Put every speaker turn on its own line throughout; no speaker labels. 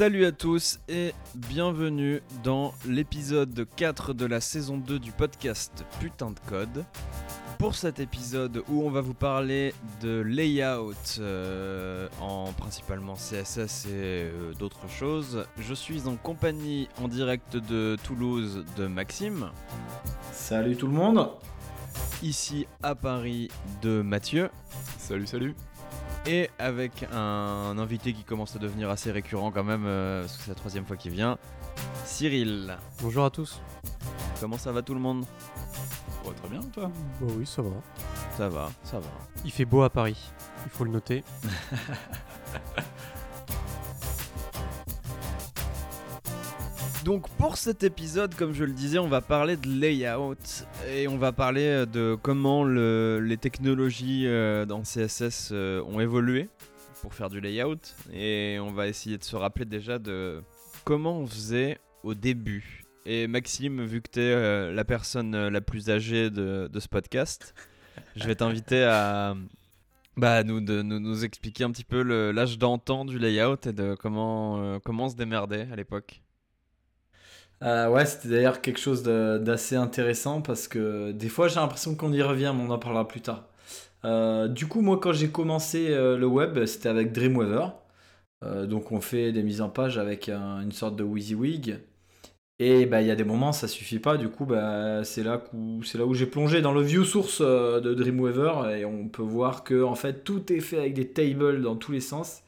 Salut à tous et bienvenue dans l'épisode 4 de la saison 2 du podcast Putain de Code. Pour cet épisode où on va vous parler de layout euh, en principalement CSS et euh, d'autres choses, je suis en compagnie en direct de Toulouse de Maxime.
Salut tout le monde.
Ici à Paris de Mathieu.
Salut, salut.
Et avec un invité qui commence à devenir assez récurrent quand même, euh, parce que c'est la troisième fois qu'il vient, Cyril.
Bonjour à tous.
Comment ça va tout le monde?
Oh, très bien, toi?
Bah oui, ça va.
Ça va, ça va.
Il fait beau à Paris, il faut le noter.
Donc pour cet épisode, comme je le disais, on va parler de layout et on va parler euh, de comment le- les technologies euh, dans CSS euh, ont évolué pour faire du layout et on va essayer de se rappeler déjà de comment on faisait au début. Et Maxime, vu que tu es la personne la plus âgée de, ce podcast, je vais t'inviter à bah, nous, expliquer un petit peu l'âge d'antan du layout et de comment, comment on se démerdait à l'époque.
Euh, ouais, c'était d'ailleurs quelque chose d'assez intéressant parce que des fois j'ai l'impression qu'on y revient, mais on en parlera plus tard. Euh, du coup, moi quand j'ai commencé euh, le web, c'était avec Dreamweaver. Donc on fait des mises en page avec un- une sorte de WYSIWYG. Et bah, il y a des moments ça suffit pas, du coup bah, c'est là, où- là où j'ai plongé dans le view source de Dreamweaver et on peut voir que en fait tout est fait avec des tables dans tous les sens.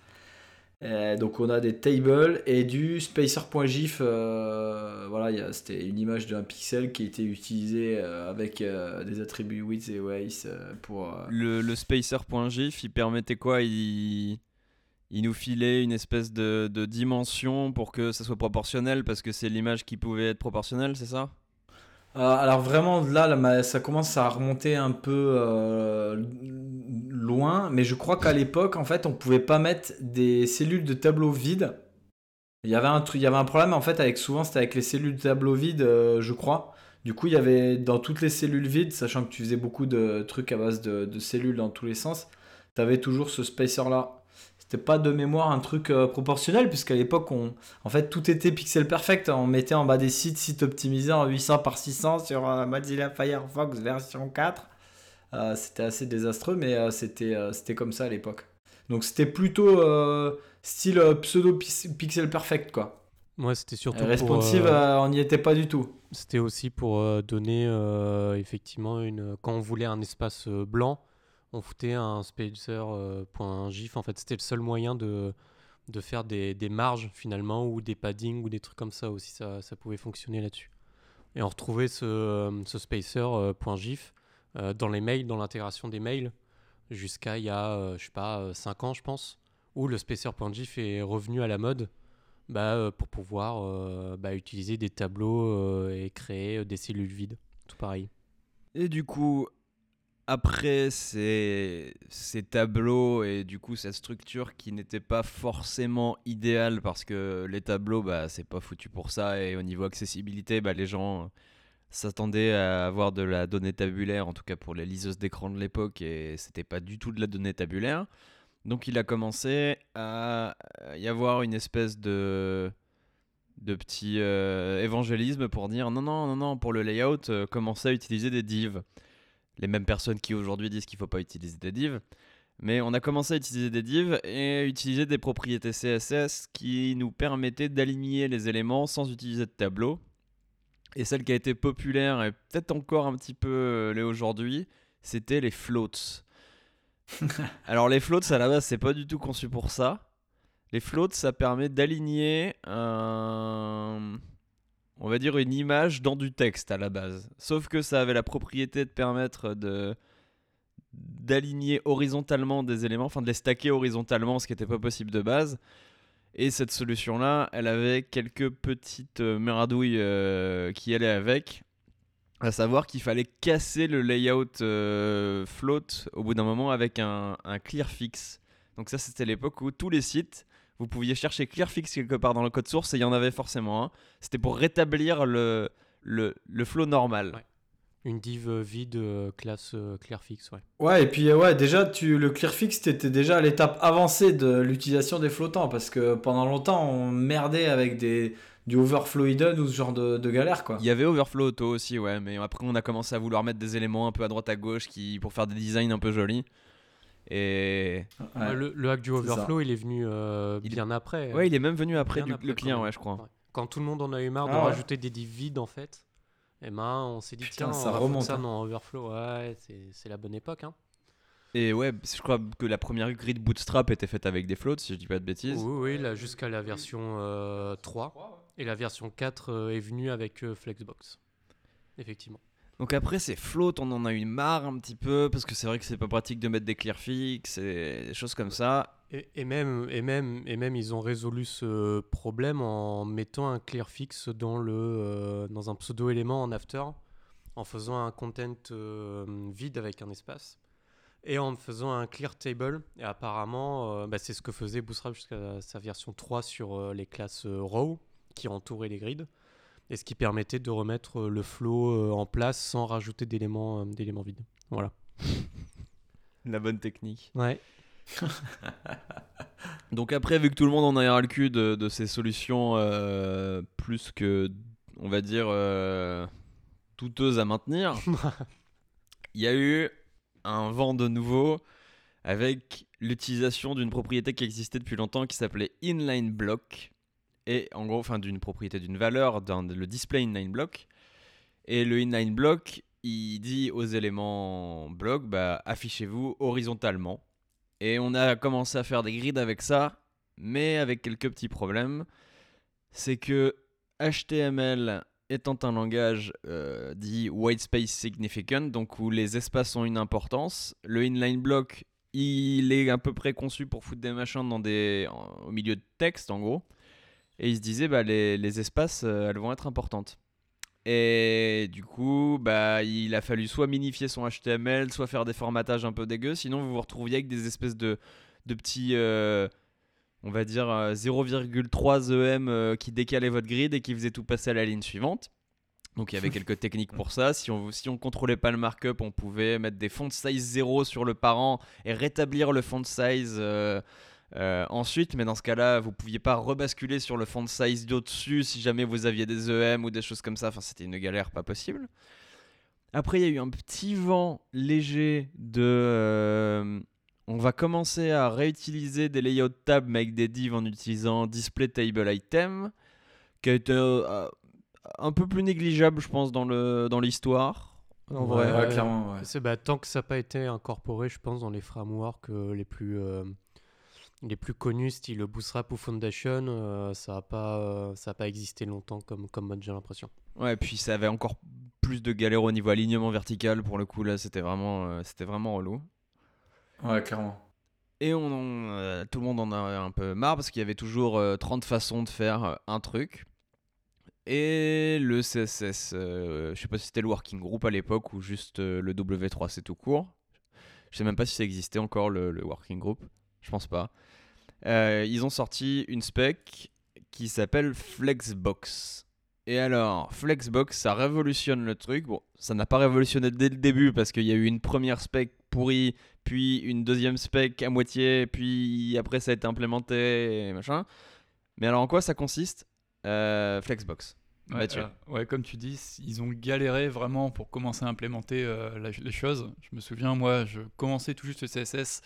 Euh, donc on a des tables et du spacer.gif. euh, voilà, c'était une image d'un pixel qui était utilisée euh, avec des attributs width et weight pour.
Le, le spacer.gif, il permettait quoi? Il, il nous filait une espèce de, de dimension pour que ça soit proportionnel parce que c'est l'image qui pouvait être proportionnelle, c'est ça?
Alors vraiment là, ça commence à remonter un peu euh, loin, mais je crois qu'à l'époque en fait on pouvait pas mettre des cellules de tableau vides. Il y avait un truc, il y avait un problème en fait avec souvent c'était avec les cellules de tableau vides, euh, je crois. Du coup il y avait dans toutes les cellules vides, sachant que tu faisais beaucoup de trucs à base de, de cellules dans tous les sens, tu avais toujours ce spacer là. C'était pas de mémoire un truc euh, proportionnel puisqu'à l'époque on, en fait, tout était pixel perfect. On mettait en bas des sites, sites optimisés en 800 par 600 sur euh, Mozilla Firefox version 4. Euh, c'était assez désastreux, mais euh, c'était c'était comme ça à l'époque. Donc c'était plutôt style pseudo pix- pixel perfect quoi.
Moi, c'était surtout
responsive,
pour,
on n'y était pas du tout.
C'était aussi pour donner effectivement une. Quand on voulait un espace blanc, on foutait un spacer.gif. En fait, c'était le seul moyen de, de faire des, des marges finalement ou des paddings ou des trucs comme ça aussi. Ça, ça pouvait fonctionner là-dessus. Et on retrouvait ce, euh, ce spacer.gif euh, dans les mails, dans l'intégration des mails, jusqu'à il y a, euh, je sais pas, 5 ans, je pense, où le spacer.gif est revenu à la mode bah, euh, pour pouvoir euh, bah, utiliser des tableaux euh, et créer euh, des cellules vides. Tout pareil.
Et du coup, après ces, tableaux et du coup cette structure qui n'était pas forcément idéale parce que les tableaux, bah, c'est pas foutu pour ça et au niveau accessibilité, bah, les gens s'attendaient à avoir de la donnée tabulaire, en tout cas pour les liseuses d'écran de l'époque, et c'était pas du tout de la donnée tabulaire. Donc il a commencé à y avoir une espèce de de petit euh, évangélisme pour dire non non non non pour le layout euh, commencez à utiliser des divs les mêmes personnes qui aujourd'hui disent qu'il faut pas utiliser des divs mais on a commencé à utiliser des divs et utiliser des propriétés CSS qui nous permettaient d'aligner les éléments sans utiliser de tableau. Et celle qui a été populaire et peut-être encore un petit peu euh, l'est aujourd'hui c'était les floats. Alors les floats à la base c'est pas du tout conçu pour ça. Les floats, ça permet d'aligner un... on va dire une image dans du texte à la base. Sauf que ça avait la propriété de permettre de d'aligner horizontalement des éléments, enfin de les stacker horizontalement, ce qui n'était pas possible de base. Et cette solution-là, elle avait quelques petites euh, meradouilles euh, qui allaient avec. À savoir qu'il fallait casser le layout euh, float au bout d'un moment avec un, un clear fix. Donc ça, c'était l'époque où tous les sites, vous pouviez chercher clearfix quelque part dans le code source et il y en avait forcément un. C'était pour rétablir le, le, le flow normal.
Ouais. Une div euh, vide euh, classe euh, Clearfix, ouais.
Ouais, et puis euh, ouais, déjà, tu, le Clearfix, t'étais déjà à l'étape avancée de l'utilisation des flottants, parce que pendant longtemps, on merdait avec des, du overflow hidden ou ce genre de, de galère, quoi.
Il y avait Overflow Auto aussi, ouais, mais après on a commencé à vouloir mettre des éléments un peu à droite à gauche qui, pour faire des designs un peu jolis. Et
Ouais.
Le, le hack du overflow, il est venu euh,
Il-
bien après.
ouais, il est même venu après
Bien
du,
après,
le client, ouais, je crois.
Ouais. Quand tout le monde en a eu marre de
Ah ouais.
rajouter des divs vides, en fait, eh ben, on s'est dit,
Putain,
tiens,
ça
on va foutre
remonte,
ça
hein.
dans overflow. Ouais, c'est la bonne époque. Hein.
Et ouais, je crois que la première grid Bootstrap était faite avec des floats, si je dis pas de bêtises.
Oui, oui, là, jusqu'à la version euh, 3. Et la version 4 euh, est venue avec euh, Flexbox. Effectivement.
Donc après, ces floats, on en a eu marre un petit peu, parce que c'est vrai que c'est pas pratique de mettre des clearfix et des choses comme ça.
Et, même, et, même, et même, ils ont résolu ce problème en mettant un clearfix dans, le, euh, dans un pseudo-élément en after, en faisant un content euh, vide avec un espace, et en faisant un clear table. Et apparemment, euh, bah, c'est ce que faisait Bootstrap jusqu'à sa version 3 sur les classes row qui entouraient les grids, et ce qui permettait de remettre euh, le flow euh, en place sans rajouter d'éléments euh, d'éléments vides. Voilà.
La bonne technique.
Ouais.
Donc après, vu que tout le monde en a ras le cul de, de ces solutions euh, plus que, on va dire, euh, douteuses à maintenir, il y a eu un vent de nouveau avec l'utilisation d'une propriété qui existait depuis longtemps qui s'appelait inline block et en gros enfin d'une propriété d'une valeur dans le display inline block. Et le inline block il dit aux éléments block bah affichez-vous horizontalement. Et on a commencé à faire des grids avec ça mais avec quelques petits problèmes. C'est que HTML étant un langage euh, dit white space significant, donc où les espaces ont une importance, le inline block, il est à peu près conçu pour foutre des machins dans des, au milieu de texte, en gros. Et il se disait, bah, les, les espaces, euh, elles vont être importantes. Et du coup, bah, il a fallu soit minifier son HTML, soit faire des formatages un peu dégueux, sinon vous vous retrouviez avec des espèces de, de petits... euh, on va dire euh, 0,3 EM euh, qui décalait votre grid et qui faisait tout passer à la ligne suivante. Donc il y avait quelques techniques pour ça. Si on si on contrôlait pas le markup, on pouvait mettre des font size 0 sur le parent et rétablir le font size euh, euh, ensuite. Mais dans ce cas-là, vous pouviez pas rebasculer sur le font size d'au-dessus si jamais vous aviez des EM ou des choses comme ça. Enfin, c'était une galère pas possible. Après, il y a eu un petit vent léger de. euh, on va commencer à réutiliser des layouts tab mais avec des divs en utilisant display table item, qui a été euh, un peu plus négligeable, je pense, dans le dans l'histoire. En
Ouais,
vrai.
ouais, clairement, ouais.
C'est bah, tant que ça n'a pas été incorporé, je pense, dans les frameworks euh, les plus euh, les plus connus, style Bootstrap ou Foundation, euh, ça n'a pas euh, ça a pas existé longtemps comme comme mode, j'ai l'impression.
Ouais, puis ça avait encore plus de galères au niveau alignement vertical. Pour le coup, là, c'était vraiment, euh, c'était vraiment relou.
Ouais, clairement.
Et on, en- euh, tout le monde en a un peu marre parce qu'il y avait toujours euh, 30 façons de faire euh, un truc. Et le CSS, euh, je sais pas si c'était le working group à l'époque ou juste euh, le W3C tout court. Je sais même pas si ça existait encore le, le working group. Je pense pas. Euh, ils ont sorti une spec qui s'appelle Flexbox. Et alors, Flexbox, ça révolutionne le truc. Bon, ça n'a pas révolutionné dès le début parce qu'il y a eu une première spec pourrie, puis une deuxième spec à moitié, puis après ça a été implémenté et machin. Mais alors en quoi ça consiste Euh, Flexbox?
Ouais,
Mathieu.
euh, ouais, comme tu dis, ils ont galéré vraiment pour commencer à implémenter euh, la- les choses. Je me souviens, moi, je commençais tout juste le CSS.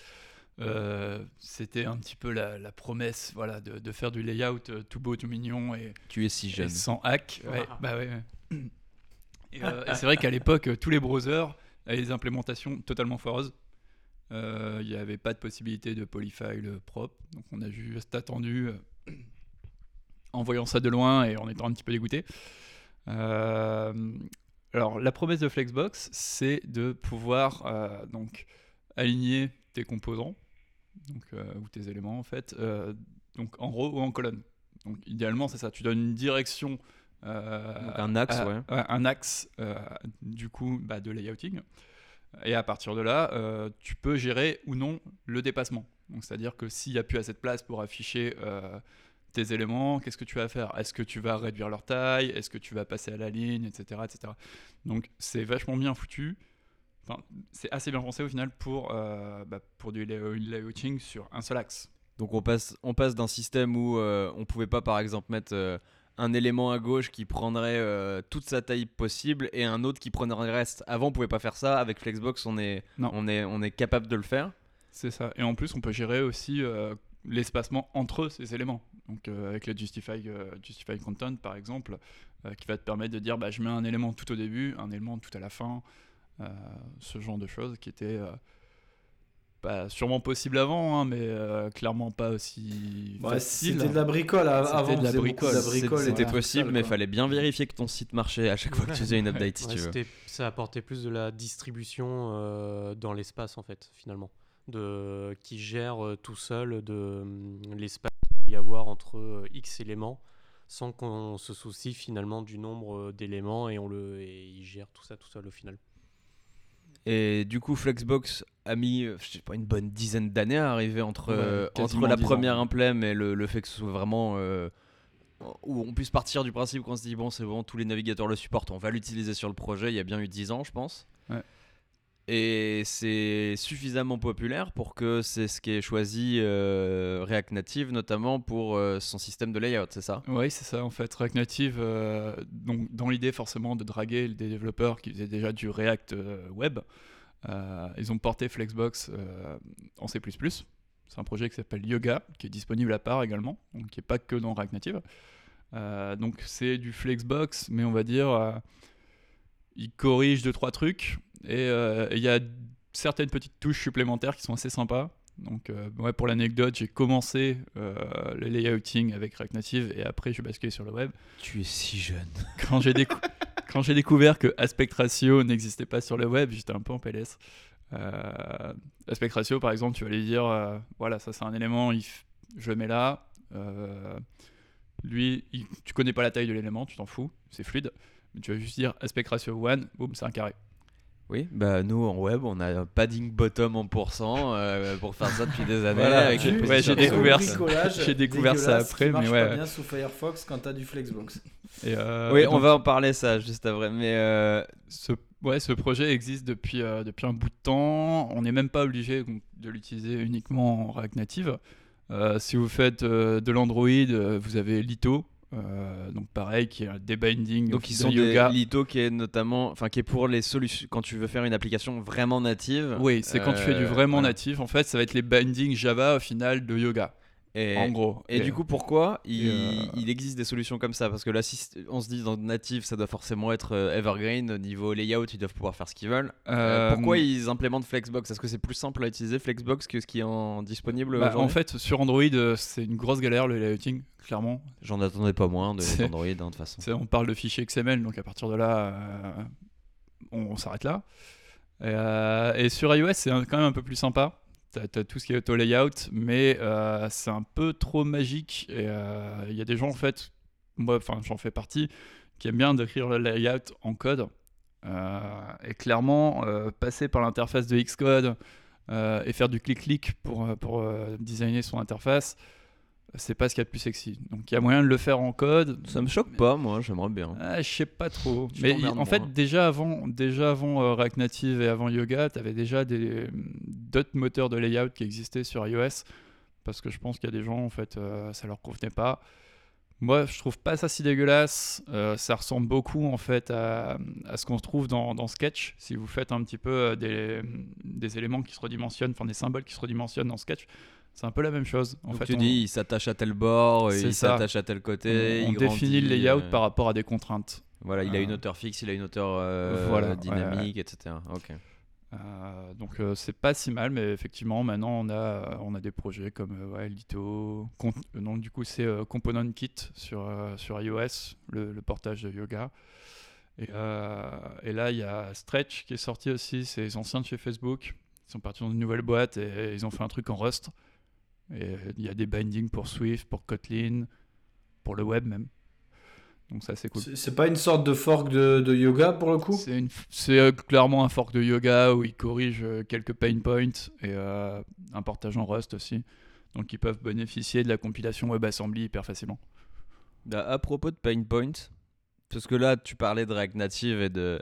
Euh, C'était un petit peu la, la promesse voilà, de, de faire du layout euh, tout beau, tout mignon et,
Tu es si
et
jeune.
sans hack. Ouais, bah ouais, ouais. Et, euh, et c'est vrai qu'à l'époque, tous les browsers avaient des implémentations totalement foireuses. Euh, Il n'y avait pas de possibilité de polyfile propre. Donc on a juste attendu euh, en voyant ça de loin et en étant un petit peu dégoûté. Euh, alors la promesse de Flexbox, c'est de pouvoir euh, donc aligner tes composants donc, euh, ou tes éléments en fait, euh, donc en row ou en colonne. Donc idéalement c'est ça, tu donnes une direction. euh,
un axe,
à-
ouais.
Un axe du coup bah, de layouting. Et à partir de là, euh, tu peux gérer ou non le dépassement. Donc c'est-à-dire que s'il n'y a plus assez de place pour afficher euh, tes éléments, qu'est-ce que tu vas faire? Est-ce que tu vas réduire leur taille? Est-ce que tu vas passer à la ligne, etc. etc. Donc c'est vachement bien foutu. Enfin, c'est assez bien pensé au final pour, euh, bah, pour du lay- layouting sur un seul axe.
Donc on passe, on passe d'un système où euh, on pouvait pas par exemple mettre euh, un élément à gauche qui prendrait euh, toute sa taille possible et un autre qui prendrait le reste. Avant on pouvait pas faire ça. Avec Flexbox on est,
Non.
on est, on est capable de le faire.
C'est ça. Et en plus, on peut gérer aussi l'espacement entre ces éléments. Donc avec le Justify, Justify Content par exemple, qui va te permettre de dire bah, je mets un élément tout au début, un élément tout à la fin, ce genre de choses qui était euh, bah, sûrement possible avant, hein, mais euh, clairement pas aussi
Ouais,
facile.
C'était de la bricole à-
C'était
avant.
de la bricole.
C'était possible mais il fallait bien vérifier que ton site marchait à chaque fois que tu faisais une update si
Ouais,
tu veux.
Ça apportait plus de la distribution euh, dans l'espace en fait, finalement, de qui gère euh, tout seul de hum, l'espace qu'il peut y avoir entre euh, X éléments, sans qu'on se soucie finalement du nombre euh, d'éléments et on le et il gère tout ça tout seul au final.
Et du coup, Flexbox a mis, euh, je sais pas, une bonne dizaine d'années à arriver entre,
Ouais,
euh, entre la
10 ans.
première implème et le, le fait que ce soit vraiment. euh, où on puisse partir du principe qu'on se dit, bon, c'est bon, tous les navigateurs le supportent, on va l'utiliser sur le projet. Il y a bien eu 10 ans, je pense.
Ouais.
Et c'est suffisamment populaire pour que c'est ce qui est choisi euh, React Native, notamment pour euh, son système de layout, c'est ça?
Oui, c'est ça en fait. React Native, euh, donc, dans l'idée forcément de draguer des développeurs qui faisaient déjà du React web, ils ont porté Flexbox en C++. C'est un projet qui s'appelle Yoga, qui est disponible à part également, donc qui n'est pas que dans React Native. Donc c'est du Flexbox, mais on va dire, il corrige deux trois trucs et euh, et il y a certaines petites touches supplémentaires qui sont assez sympas. Donc euh, ouais, pour l'anecdote, j'ai commencé euh, le layouting avec React Native et après je suis basculé sur le web.
Tu es si jeune.
Quand j'ai décou- découvert que Aspect Ratio n'existait pas sur le web, j'étais un peu en PLS. Euh, aspect Ratio, par exemple, tu vas lui dire, euh, voilà, ça c'est un élément, il je le mets là. Lui, il- tu connais pas la taille de l'élément, tu t'en fous, c'est fluide. Mais tu vas juste dire Aspect Ratio 1, boum, c'est un carré.
Oui, bah nous en web, on a un padding bottom en pourcent euh, pour faire ça depuis des années.
Voilà,
avec
j'ai- ouais, découvert ça.
bricolage
J'ai découvert ça
dégueulasse
après, mais
pas
ouais.
bien sous Firefox quand t'as du Flexbox.
Et, euh,
Oui, on va en parler ça juste après. Mais euh,
Ce, ouais, ce projet existe depuis, euh, depuis un bout de temps. On n'est même pas obligé de l'utiliser uniquement en React Native. Euh, si vous faites euh, de l'Android, vous avez Lito. Euh, donc pareil, qui est un debinding
donc
de
ils sont
yoga.
des Lito qui est notamment, enfin qui est pour les solutions quand tu veux faire une application vraiment native.
Oui, c'est quand tu fais du
Euh,
vraiment natif. En fait, ça va être les bindings Java au final de yoga.
Et,
en gros.
et du coup, pourquoi il,
euh,
il existe des solutions comme ça? Parce que là, si on se dit dans native, ça doit forcément être euh, evergreen au niveau layout, ils doivent pouvoir faire ce qu'ils veulent. Euh, pourquoi ils implémentent Flexbox? Est-ce que c'est plus simple à utiliser Flexbox que ce qui est en disponible
bah, En fait, sur Android, c'est une grosse galère le layouting, clairement.
J'en attendais pas moins de Android hein, de toute façon.
On parle de fichiers XML, donc à partir de là, euh, on, on s'arrête là. Et, euh, et sur iOS, c'est quand même un peu plus sympa. Tu as, tout ce qui est auto-layout, mais euh, c'est un peu trop magique. Euh, il y a des gens, en fait, moi, enfin, j'en fais partie, qui aiment bien décrire le layout en code. Euh, et clairement, passer par l'interface de Xcode et faire du clic-clic pour, pour designer son interface, c'est pas ce qu'il y a de plus sexy. Donc il y a moyen de le faire en code.
Ça me choque pas, moi, j'aimerais bien.
Ah, je sais pas trop. Mais en
moins.
fait, déjà avant, déjà avant euh, React Native et avant Yoga, tu avais déjà d'autres moteurs de layout qui existaient sur iOS. Parce que je pense qu'il y a des gens, en fait, euh, ça leur convenait pas. Moi, je trouve pas ça si dégueulasse. Euh, ça ressemble beaucoup, en fait, à, à ce qu'on trouve dans, dans Sketch. Si vous faites un petit peu euh, des, des éléments qui se redimensionnent, enfin des symboles qui se redimensionnent dans Sketch, c'est un peu la même chose. En
Donc
fait,
tu
on-
dis, il s'attache à tel bord, il s'attache à tel côté.
on, définit le layout
euh,
par rapport à des contraintes.
Voilà, il a une
Euh,
hauteur fixe, il a une hauteur euh,
voilà, ouais,
dynamique, etc. Ok.
Euh, donc euh, c'est pas si mal, mais effectivement maintenant on a on a des projets comme ouais, Lito, non du coup c'est Component Kit sur sur iOS, le, le portage de Yoga. Et, et là il y a Stretch qui est sorti aussi, c'est les anciens de chez Facebook. Ils sont partis dans une nouvelle boîte et ils ont fait un truc en Rust. Et il y a des bindings pour Swift, pour Kotlin, pour le web même. Donc ça c'est cool.
C'est- pas une sorte de fork de, de yoga pour le coup?
C'est euh, clairement un fork de yoga où il corrige euh, quelques pain points et euh, un portage en Rust aussi. Donc ils peuvent bénéficier de la compilation WebAssembly hyper facilement.
Bah, à propos de Pain Point, parce que là tu parlais de React Native et de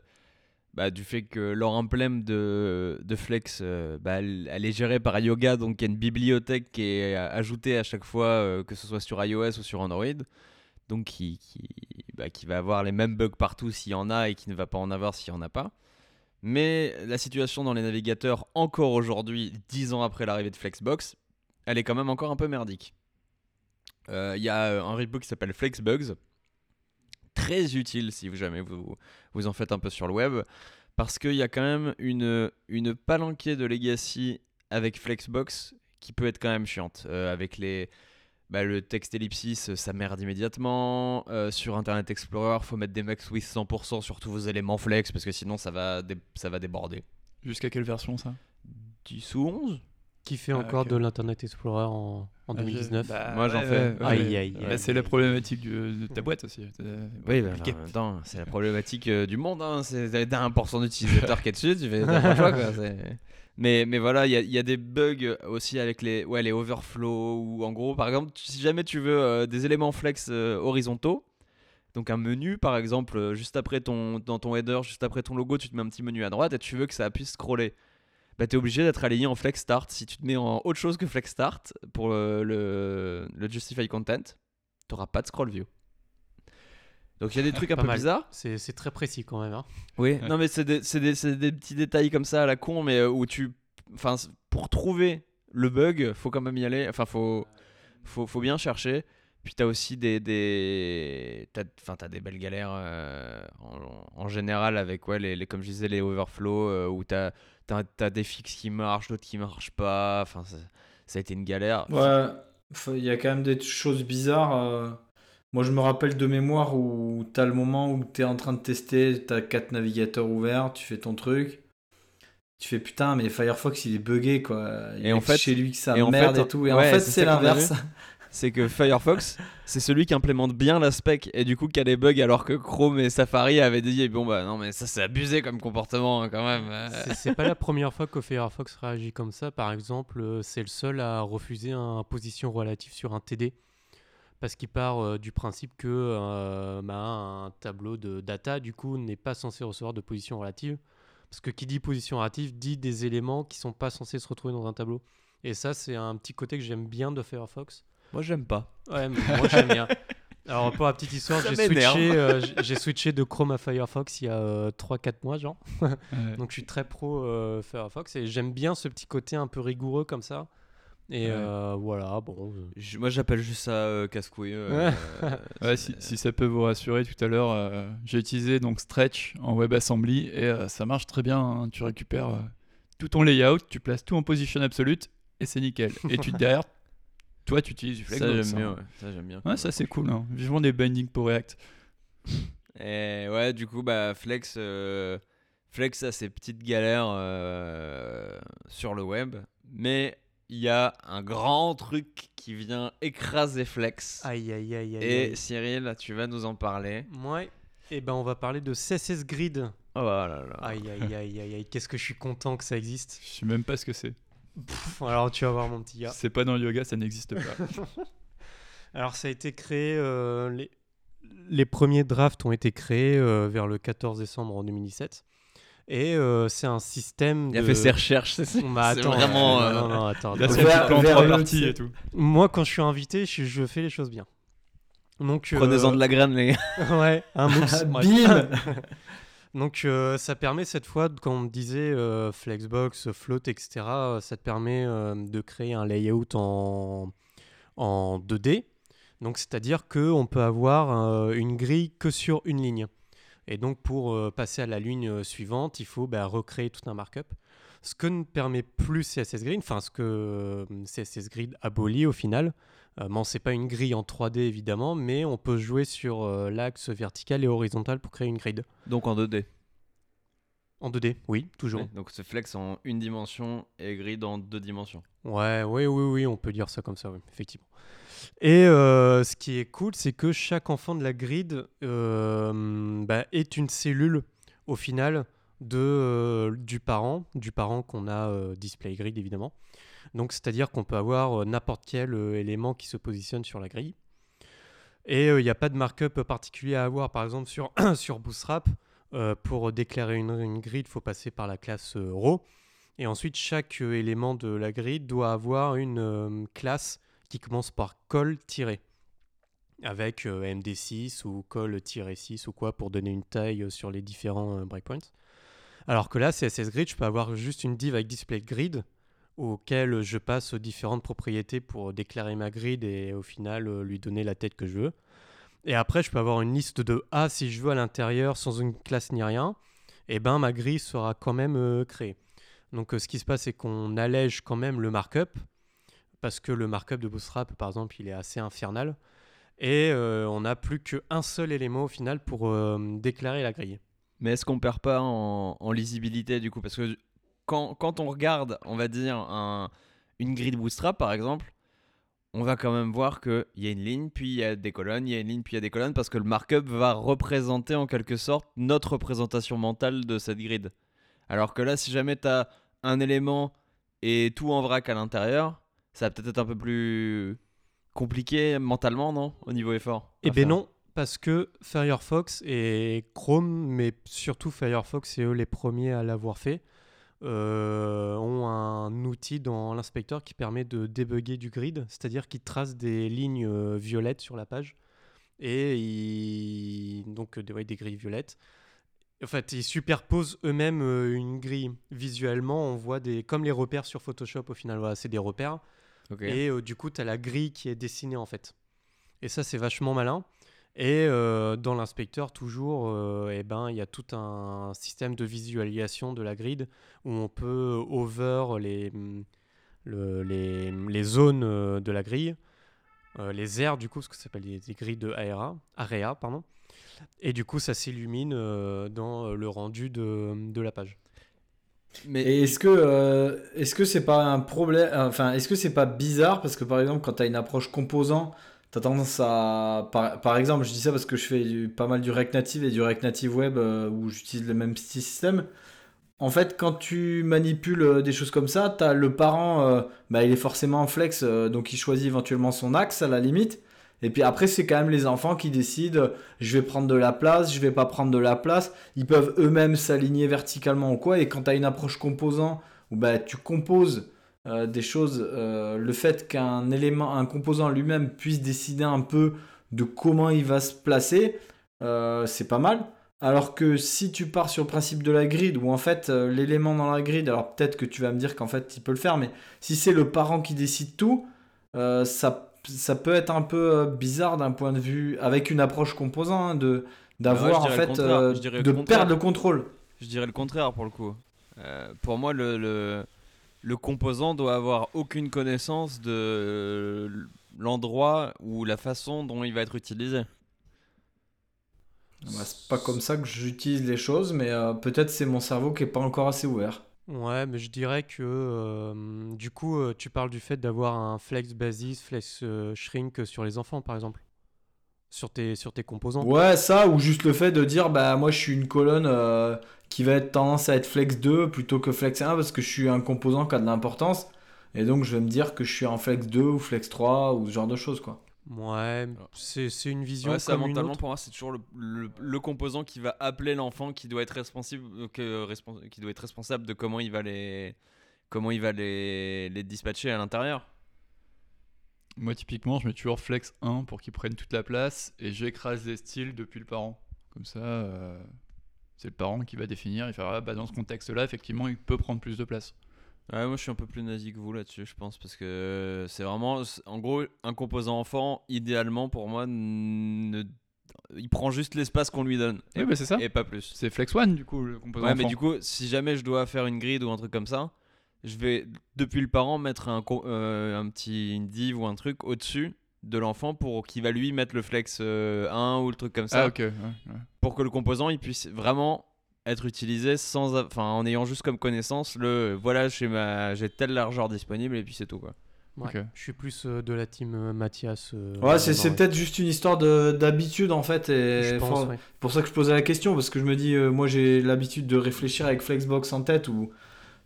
bah, du fait que leur emblème de, de Flex, euh, bah, elle, est gérée par Yoga, donc il y a une bibliothèque qui est ajoutée à chaque fois, euh, que ce soit sur iOS ou sur Android, donc qui, qui, bah, qui va avoir les mêmes bugs partout s'il y en a et qui ne va pas en avoir s'il n'y en a pas. Mais la situation dans les navigateurs, encore aujourd'hui, 10 ans après l'arrivée de Flexbox, elle est quand même encore un peu merdique. Euh, Il y a un repo qui s'appelle Flexbugs, très utile si jamais vous, vous en faites un peu sur le web, parce qu'il y a quand même une, une palanquée de legacy avec Flexbox qui peut être quand même chiante. Euh, avec les, bah, le texte ellipsis, ça merde immédiatement. Euh, sur Internet Explorer, faut mettre des max with 100% sur tous vos éléments flex, parce que sinon ça va, ça va déborder.
Jusqu'à quelle version ça?
10 ou 11
Qui fait
Ah,
encore de l'Internet Explorer en, en
Ah, je-
2019
bah,
Moi, j'en fais.
ouais, ouais,
Aïe, aïe,
Bah,
aïe,
c'est la problématique du- de ta boîte aussi.
Oui, bah, c'est la problématique euh, du monde. Hein. C'est t'as 1% d'utilisateurs qui est dessus, tu fais t'as pas le choix, quoi. C'est- Mais, mais voilà, il y a, il y a des bugs aussi avec les, ouais, les overflows. Ou en gros, par exemple, si jamais tu veux euh, des éléments flex euh, horizontaux, donc un menu par exemple, juste après ton, dans ton header, juste après ton logo, tu te mets un petit menu à droite et tu veux que ça puisse scroller. Bah, tu es obligé d'être aligné en flex start. Si tu te mets en autre chose que flex start pour le, le, le justify content, tu pas de scroll view. Donc il y a des trucs un peu
mal.
bizarres.
C'est très précis quand même. hein.
Oui,
Ouais.
non mais c'est des, des- des petits détails comme ça à la con, mais euh, où tu... Enfin, pour trouver le bug, faut quand même y aller. Enfin, faut, faut, faut bien chercher. Puis t'as aussi des... des... T'as, enfin, t'as des belles galères euh, en, en général avec, ouais, les, les- comme je disais, les overflows, euh, où t'as, t'as, t'as des fixes qui marchent, d'autres qui marchent pas. Enfin, ça, ça a été une galère.
Ouais, il y a quand même des choses bizarres. euh. Moi, je me rappelle de mémoire où tu as le moment où tu es en train de tester, tu as quatre navigateurs ouverts, tu fais ton truc. Tu fais putain, mais Firefox il est buggé quoi. Il
Et en fait-
chez lui que ça merde
fait,
et tout. Et
ouais,
en fait,
c'est
l'inverse.
C'est que Firefox, c'est celui qui implémente bien la spec et du coup qui a des bugs alors que Chrome et Safari avaient dit bon bah non mais ça c'est abusé comme comportement hein, quand même. euh.
C'est- C'est pas la première fois que Firefox réagit comme ça. Par exemple, euh, c'est le seul à refuser un position relative sur un TD. Parce qu'il part euh, du principe que euh, bah, un tableau de data, du coup, n'est pas censé recevoir de position relative. Parce que qui dit position relative dit des éléments qui sont pas censés se retrouver dans un tableau. Et ça, c'est un petit côté que j'aime bien de Firefox.
Moi j'aime pas.
Ouais, mais moi j'aime bien. Alors pour la petite histoire, j'ai switché, euh, j'ai switché de Chrome à Firefox il y a 3-4 mois, genre.
Ouais.
Donc je suis très pro euh, Firefox et j'aime bien ce petit côté un peu rigoureux comme ça. Et
Ouais.
euh, voilà, bon. euh,
Je- moi j'appelle juste ça euh, casse-couille. euh, euh,
Ouais, si, si ça peut vous rassurer, tout à l'heure, euh, j'ai utilisé donc Stretch en WebAssembly et euh, ça marche très bien. hein. Tu récupères euh, tout ton layout, tu places tout en position absolute et c'est nickel. Et tu derrière, toi, tu utilises du
Ça
Flexbox.
j'aime bien. Ouais, ça j'aime bien.
Ouais, ça c'est cool. hein. Vivement des bindings pour React.
Et ouais, du coup, bah, Flex, euh, Flex a ses petites galères euh, sur le web, mais il y a un grand truc qui vient écraser Flex.
Aïe aïe aïe aïe.
Et. Cyril, tu vas nous en parler.
Ouais. Et ben on va parler de CSS Grid.
Oh là là.
Aïe aïe aïe aïe aïe. Qu'est-ce que je suis content que ça existe.
Je sais même pas ce que c'est.
Pff, alors tu vas voir mon petit gars.
C'est pas dans le yoga, ça n'existe pas.
Alors ça a été créé, euh, les, les premiers drafts ont été créés euh, vers le 14 décembre en 2017. Et euh, c'est un système
Il a
de...
fait ses recherches, c'est
Bah,
vraiment.
euh, non, non, attends,
en trois
le-
parties et tout.
Moi, quand je suis invité, je, je fais les choses bien. Donc, euh,
Prenez-en de la graine, les gars.
ouais, un mousse.
Bim
Donc, euh, ça permet cette fois, quand on me disait euh, Flexbox, Float, etc., euh, ça te permet de créer un layout en, en 2D. Donc, c'est-à-dire qu'on peut avoir une grille que sur une ligne. Et donc, pour passer à la ligne suivante, il faut bah, recréer tout un markup. Ce que ne permet plus CSS Grid, enfin ce que CSS Grid abolit au final. Euh, bon, c'est pas une grille en 3D évidemment, mais on peut jouer sur euh, l'axe vertical et horizontal pour créer une grid.
Donc en 2D.
En 2D, oui, toujours.
Donc c'est Flex en une dimension et grid en deux dimensions.
Ouais, oui, oui, oui, on peut dire ça comme ça, oui, effectivement. Et euh, ce qui est cool, c'est que chaque enfant de la grid euh, bah, est une cellule, au final, de, du parent, du parent qu'on a display grid évidemment. Donc c'est-à-dire qu'on peut avoir euh, n'importe quel euh, élément qui se positionne sur la grille. Et il n'y a pas de markup particulier à avoir. Par exemple sur, sur Bootstrap, euh, pour déclarer une, une grid, il faut passer par la classe euh, row. Et ensuite, chaque euh, élément de la grid doit avoir une euh, classe qui commence par call- avec euh, MD6 ou call-6 ou quoi pour donner une taille euh, sur les différents euh, breakpoints. Alors que là, CSS Grid, je peux avoir juste une div avec display grid auquel je passe aux différentes propriétés pour déclarer ma grid et au final euh, lui donner la tête que je veux. Et après, je peux avoir une liste de A si je veux à l'intérieur sans une classe ni rien. Et ben ma grille sera quand même euh, créée. Donc euh, ce qui se passe, c'est qu'on allège quand même le markup parce que le markup de Bootstrap, par exemple, il est assez infernal. Et on n'a plus qu'un seul élément au final pour déclarer la grille.
Mais est-ce qu'on perd pas en, lisibilité du coup? Quand, quand on regarde, on va dire, un- une grille de bootstrap par exemple, on va quand même voir qu'il y a une ligne, puis il y a des colonnes, il y a une ligne, puis il y a des colonnes, parce que le markup va représenter en quelque sorte notre représentation mentale de cette grid. Alors que là, si jamais tu as un élément et tout en vrac à l'intérieur, ça va peut-être être un peu plus compliqué mentalement, non Au niveau effort?
Eh
faire.
non, parce que Firefox et Chrome, mais surtout Firefox, et eux les premiers à l'avoir fait, euh, ont un outil dans l'inspecteur qui permet de débugger du grid, c'est-à-dire qu'ils tracent des lignes euh, violettes sur la page, et ils... donc euh, des, ouais, des grilles violettes. En fait, ils superposent eux-mêmes euh, une grille. Visuellement, on voit des... Comme les repères sur Photoshop, au final, voilà, c'est des repères. Et euh, du coup, tu as la grille qui est dessinée en fait. Et ça, c'est vachement malin. Et euh, dans l'inspecteur, toujours, euh, eh ben, il y a tout un système de visualisation de la grid où on peut over les, mm, le- les, les zones euh, de la grille, euh, les aires du coup, ce que ça s'appelle des, des grilles de ARA, area, pardon. Et du coup, ça s'illumine euh, dans le rendu de, de la page.
Mais
est-ce que euh, est-ce que c'est pas un problème enfin est-ce que c'est pas bizarre? Parce que par exemple quand tu as une approche composant tu as tendance à par, exemple je dis ça parce que je fais pas mal du React Native et du React Native Web euh, où j'utilise le même système. En fait quand tu manipules euh, des choses comme ça tu as le parent euh, bah, il est forcément en flex donc il choisit éventuellement son axe à la limite. Et puis après c'est quand même les enfants qui décident je vais prendre de la place je vais pas prendre de la place. Ils peuvent eux-mêmes s'aligner verticalement ou quoi. Et quand tu as une approche composant où bah, tu composes euh, des choses, euh, le fait qu'un élément, un composant lui-même puisse décider un peu de comment il va se placer, euh, c'est pas mal. Alors que si tu pars sur le principe de la grid, où en fait l'élément dans la grid, alors peut-être que tu vas me dire qu'en fait il peut le faire, mais si c'est le parent qui décide tout, ça, ça peut être un peu bizarre d'un point de vue, avec une approche composant, hein, de d'avoir
je
en fait de perdre le contrôle.
Je dirais le contraire pour le coup. Pour moi, le, le, le composant doit avoir aucune connaissance de l'endroit ou la façon dont il va être utilisé.
Bah, c'est pas comme ça que j'utilise les choses, mais euh, peut-être c'est mon cerveau qui est pas encore assez ouvert.
Ouais, mais je dirais que euh, du coup, euh, tu parles du fait d'avoir un flex basis, flex euh, shrink sur les enfants, par exemple, sur tes, sur tes composants.
Ouais, ça, ou juste le fait de dire, bah moi je suis une colonne euh, qui va être tendance à être flex 2 plutôt que flex 1 parce que je suis un composant qui a de l'importance. Et donc je vais me dire que je suis en flex 2 ou flex 3 ou ce genre de choses, quoi.
Ouais, c'est c'est une vision
Ouais, ça
comme une
mentalement
autre.
pour moi c'est toujours le, le- le composant qui va appeler l'enfant qui doit être responsable euh, qui doit être responsable de comment il va les comment il va les, les dispatcher à l'intérieur.
Moi, typiquement, je mets toujours flex 1 pour qu'ils prennent toute la place et j'écrase les styles depuis le parent. Comme ça, euh, c'est le parent qui va définir. Il fera, ah, bah, dans ce contexte-là, effectivement, il peut prendre plus de place.
Ouais, moi je suis un peu plus nazi que vous là-dessus, je pense, parce que c'est vraiment, en gros, un composant enfant, idéalement pour moi, ne... il prend juste l'espace qu'on lui donne. Et,
bah, c'est ça.
et pas plus.
C'est flex 1, du coup, le composant.
Ouais, mais
enfant.
du coup, si jamais je dois faire une grid ou un truc comme ça, je vais, depuis le parent, mettre un, euh, un petit une div ou un truc au-dessus de l'enfant pour qu'il va lui mettre le flex euh, 1 ou le truc comme ça,
Ah, ok. ouais, ouais.
pour que le composant il puisse vraiment être utilisé sans, enfin, en ayant juste comme connaissance le voilà, j'ai ma, j'ai telle largeur disponible et puis c'est tout quoi.
Ouais. Je suis plus euh, de la team euh, Mathias. euh,
Ouais, c'est peut-être juste une histoire de- d'habitude en fait. Et
pense, ouais.
pour ça que je posais la question, parce que je me dis, euh, moi j'ai l'habitude de réfléchir avec Flexbox en tête où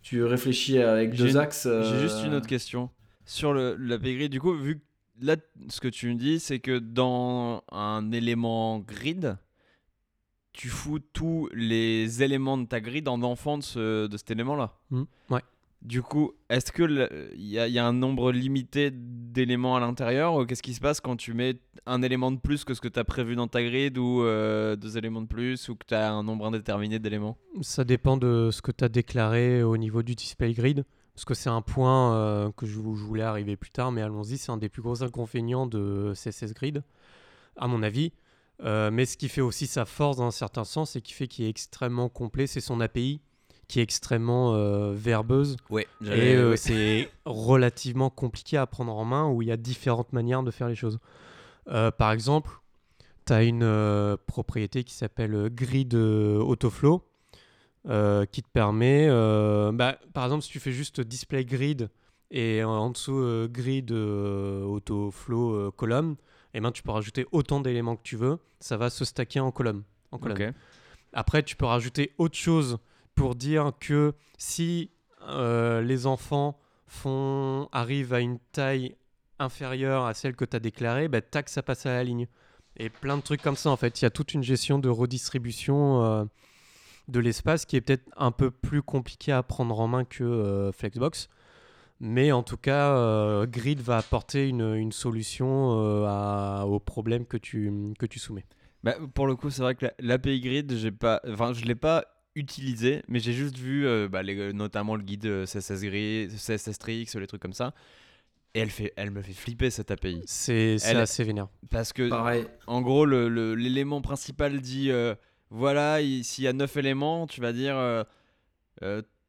tu réfléchis avec deux axes. euh,
J'ai juste une autre question. Sur le, la grid, du coup, vu que là, ce que tu me dis, c'est que dans un élément grid, tu fous tous les éléments de ta grid en enfant de, ce- de cet élément-là.
Hmm, ouais.
Du coup, est-ce que y, il y a un nombre limité d'éléments à l'intérieur ou qu'est-ce qui se passe quand tu mets un élément de plus que ce que tu as prévu dans ta grid ou euh, deux éléments de plus ou que tu as un nombre indéterminé d'éléments?
Ça dépend de ce que tu as déclaré au niveau du display grid. Parce que c'est un point euh, que je, vou- je voulais arriver plus tard, mais allons-y, c'est un des plus gros inconvénients de CSS Grid, à mon avis. Euh, mais ce qui fait aussi sa force dans un certain sens et qui fait qu'il est extrêmement complet, c'est son API qui est extrêmement euh, verbeuse.
Ouais.
Et c'est relativement compliqué à prendre en main où il y a différentes manières de faire les choses. Par exemple, tu as une propriété qui s'appelle Grid Autoflow euh, qui te permet, euh, bah, par exemple, si tu fais juste display grid et en, dessous euh, grid autoflow euh, colonne, et ben, tu peux rajouter autant d'éléments que tu veux, ça va se stacker en colonne. En colonne. Après, tu peux rajouter autre chose pour dire que si les enfants font, arrivent à une taille inférieure à celle que tu as déclarée, bah, tac, ça passe à la ligne. Et plein de trucs comme ça, en fait. Il y a toute une gestion de redistribution de l'espace qui est peut-être un peu plus compliqué à prendre en main que euh, Flexbox. Mais en tout cas, euh, Grid va apporter une, une solution euh, à- au problème que tu, que tu soumets.
Bah, pour le coup, c'est vrai que la- l'API Grid, j'ai pas, enfin, je l'ai pas utilisé, mais j'ai juste vu euh, bah, les- notamment le guide CSS Grid, CSS Tricks, les trucs comme ça. Et elle, fait, elle me fait flipper cette API.
C'est assez vénère.
Parce que,
Pareil.
en gros, le- le- l'élément principal dit euh, voilà, il- s'il y a 9 éléments, tu vas dire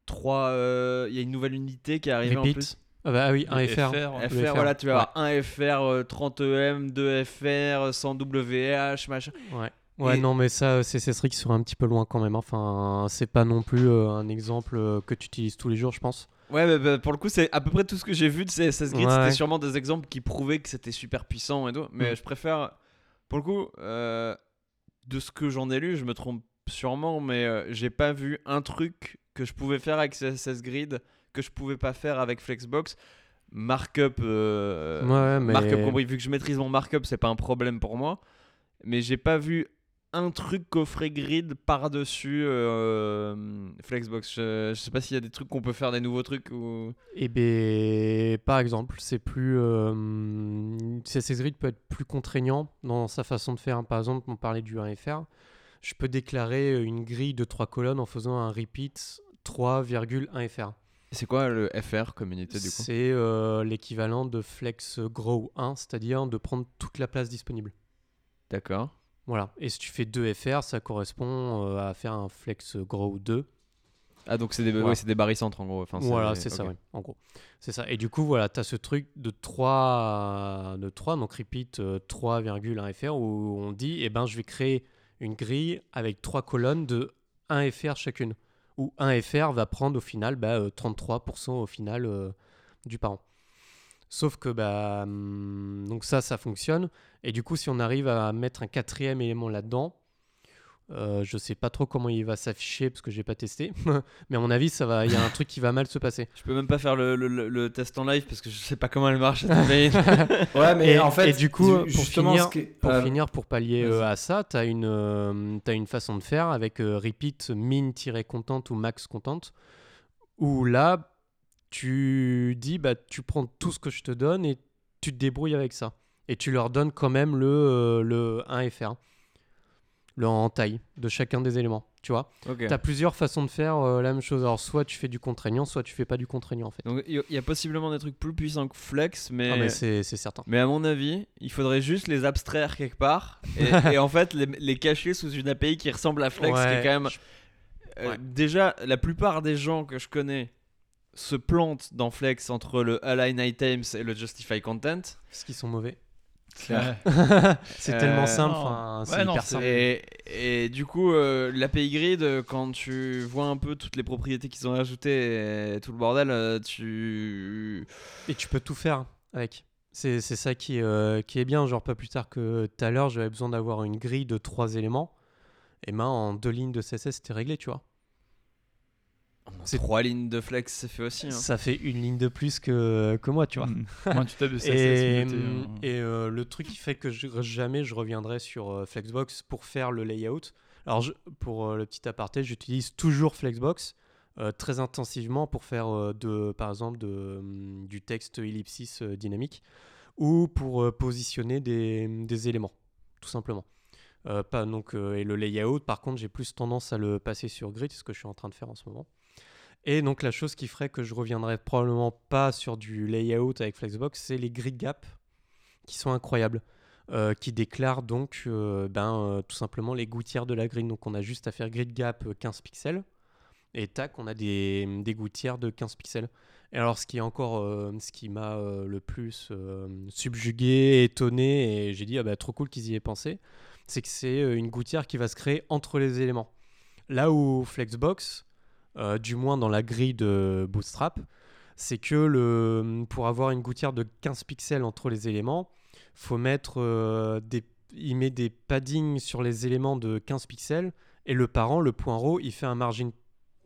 3. Il y a une nouvelle unité qui est arrivée en plus.
Repeat. Ah bah oui, un FR.
FR,
FR, voilà, tu vas avoir un FR, euh, 30EM, 2 FR, 100 WH, machin.
Ouais. Ouais,
Et-
non, mais ça, euh, CSS Tricks serait un petit peu loin quand même. Enfin, c'est pas non plus euh, un exemple euh, que tu utilises tous les jours, je pense.
Ouais, mais bah, pour le coup, c'est à peu près tout ce que j'ai vu de CSS Grid.
Ouais,
C'était
ouais.
sûrement des exemples qui prouvaient que c'était super puissant et tout. Mais
Mm.
je préfère, pour le coup, euh, de ce que j'en ai lu, je me trompe sûrement, mais euh, j'ai pas vu un truc que je pouvais faire avec CSS Grid que je pouvais pas faire avec Flexbox. Markup, euh,
Ouais, mais-
markup compris. Vu que je maîtrise mon markup, c'est pas un problème pour moi. Mais j'ai pas vu un truc qu'offrait Grid par-dessus euh, Flexbox. Je, je sais pas s'il y a des trucs qu'on peut faire, des nouveaux trucs ou.
Et ben, par exemple, c'est plus. euh, CSS Grid peut être plus contraignant dans sa façon de faire. Par exemple, on parlait du 1FR. Je peux déclarer une grille de trois colonnes en faisant un repeat 3,1 FR.
C'est quoi le FR communauté du coup?
C'est euh, l'équivalent de Flex Grow 1, c'est-à-dire de prendre toute la place disponible.
D'accord.
Voilà. Et si tu fais 2 FR, ça correspond euh, à faire un Flex Grow 2.
Ah donc c'est des,
Voilà.
ouais, c'est des barycentres en gros. Enfin,
voilà, c'est ça,
ok.
ouais, en gros. C'est ça. Et du coup, voilà, tu as ce truc de 3, de 3 donc repeat euh, 3,1 FR, où on dit, eh ben, je vais créer une grille avec trois colonnes de 1 FR chacune. Où 1 FR va prendre au final bah, euh, 33% au final euh, du parent. Sauf que bah, hum, donc ça, ça fonctionne. Et du coup, si on arrive à mettre un quatrième élément là-dedans, euh, je sais pas trop comment il va s'afficher parce que j'ai pas testé, mais à mon avis, ça va, il y a un truc qui va mal se passer.
Je peux même pas faire le, le- le- le test en live parce que je sais pas comment elle marche.
Ouais, mais
Et-
en fait,
et du coup, pour
justement,
finir-
qui-
Pour
euh,
finir, pour pallier euh, à ça, tu as, une euh, t'as une façon de faire avec euh, repeat min-content ou max content, où là, tu dis, bah, tu prends tout ce que je te donne et tu te débrouilles avec ça. Et tu leur donnes quand même le, euh, le 1 FR, le en taille de chacun des éléments, tu vois. Tu as plusieurs façons de faire euh, la même chose. Alors, soit tu fais du contraignant, soit tu fais pas du contraignant, en fait.
Donc il y, a possiblement des trucs plus puissants que Flex, mais.
Ah, mais c'est certain.
Mais à mon avis, il faudrait juste les abstraire quelque part et, et en fait les, les cacher sous une API qui ressemble à Flex, qui est quand même.
je-
Euh. Déjà, la plupart des gens que je connais se plantent dans Flex entre le align items et le justify content.
Parce qu'ils sont mauvais. C'est
Euh,
tellement simple, c'est
Ouais, non,
hyper simple.
Et, et du coup, euh, l'API Grid, quand tu vois un peu toutes les propriétés qu'ils ont ajoutées et tout le bordel, euh, tu.
Et tu peux tout faire avec. C'est c'est ça qui, euh, qui est bien. Genre, pas plus tard que tout à l'heure, j'avais besoin d'avoir une grille de trois éléments. Et ben, en deux lignes de CSS, c'était réglé, tu vois.
C'est trois lignes de flex, c'est fait aussi. hein.
Ça fait une ligne de plus que, que moi, tu vois.
Mm. Moi, tu tapes de
Et,
noté, hein.
et, euh, le truc qui fait que je- jamais je reviendrai sur euh, Flexbox pour faire le layout. Alors, je- pour euh, le petit aparté, j'utilise toujours Flexbox euh, très intensivement pour faire, euh, de, par exemple, de, hum, du texte ellipsis euh, dynamique ou pour euh, positionner des, des éléments, tout simplement. Euh, pas, donc, euh, et le layout, par contre, j'ai plus tendance à le passer sur grid, ce que je suis en train de faire en ce moment. Et donc la chose qui ferait que je reviendrai probablement pas sur du layout avec Flexbox, c'est les grid gaps qui sont incroyables, euh, qui déclarent donc euh, ben, euh, tout simplement les gouttières de la grille. Donc on a juste à faire grid gap euh, 15 pixels et tac, on a des, des gouttières de 15 pixels. Et alors ce qui est encore ce qui m'a le plus subjugué, étonné, et j'ai dit ah bah trop cool qu'ils y aient pensé, c'est que c'est une gouttière qui va se créer entre les éléments. Là où Flexbox, euh, du moins dans la grille de Bootstrap, c'est que le, pour avoir une gouttière de 15 pixels entre les éléments, faut mettre euh, des, il met des paddings sur les éléments de 15 pixels et le parent, le point row, il fait un margin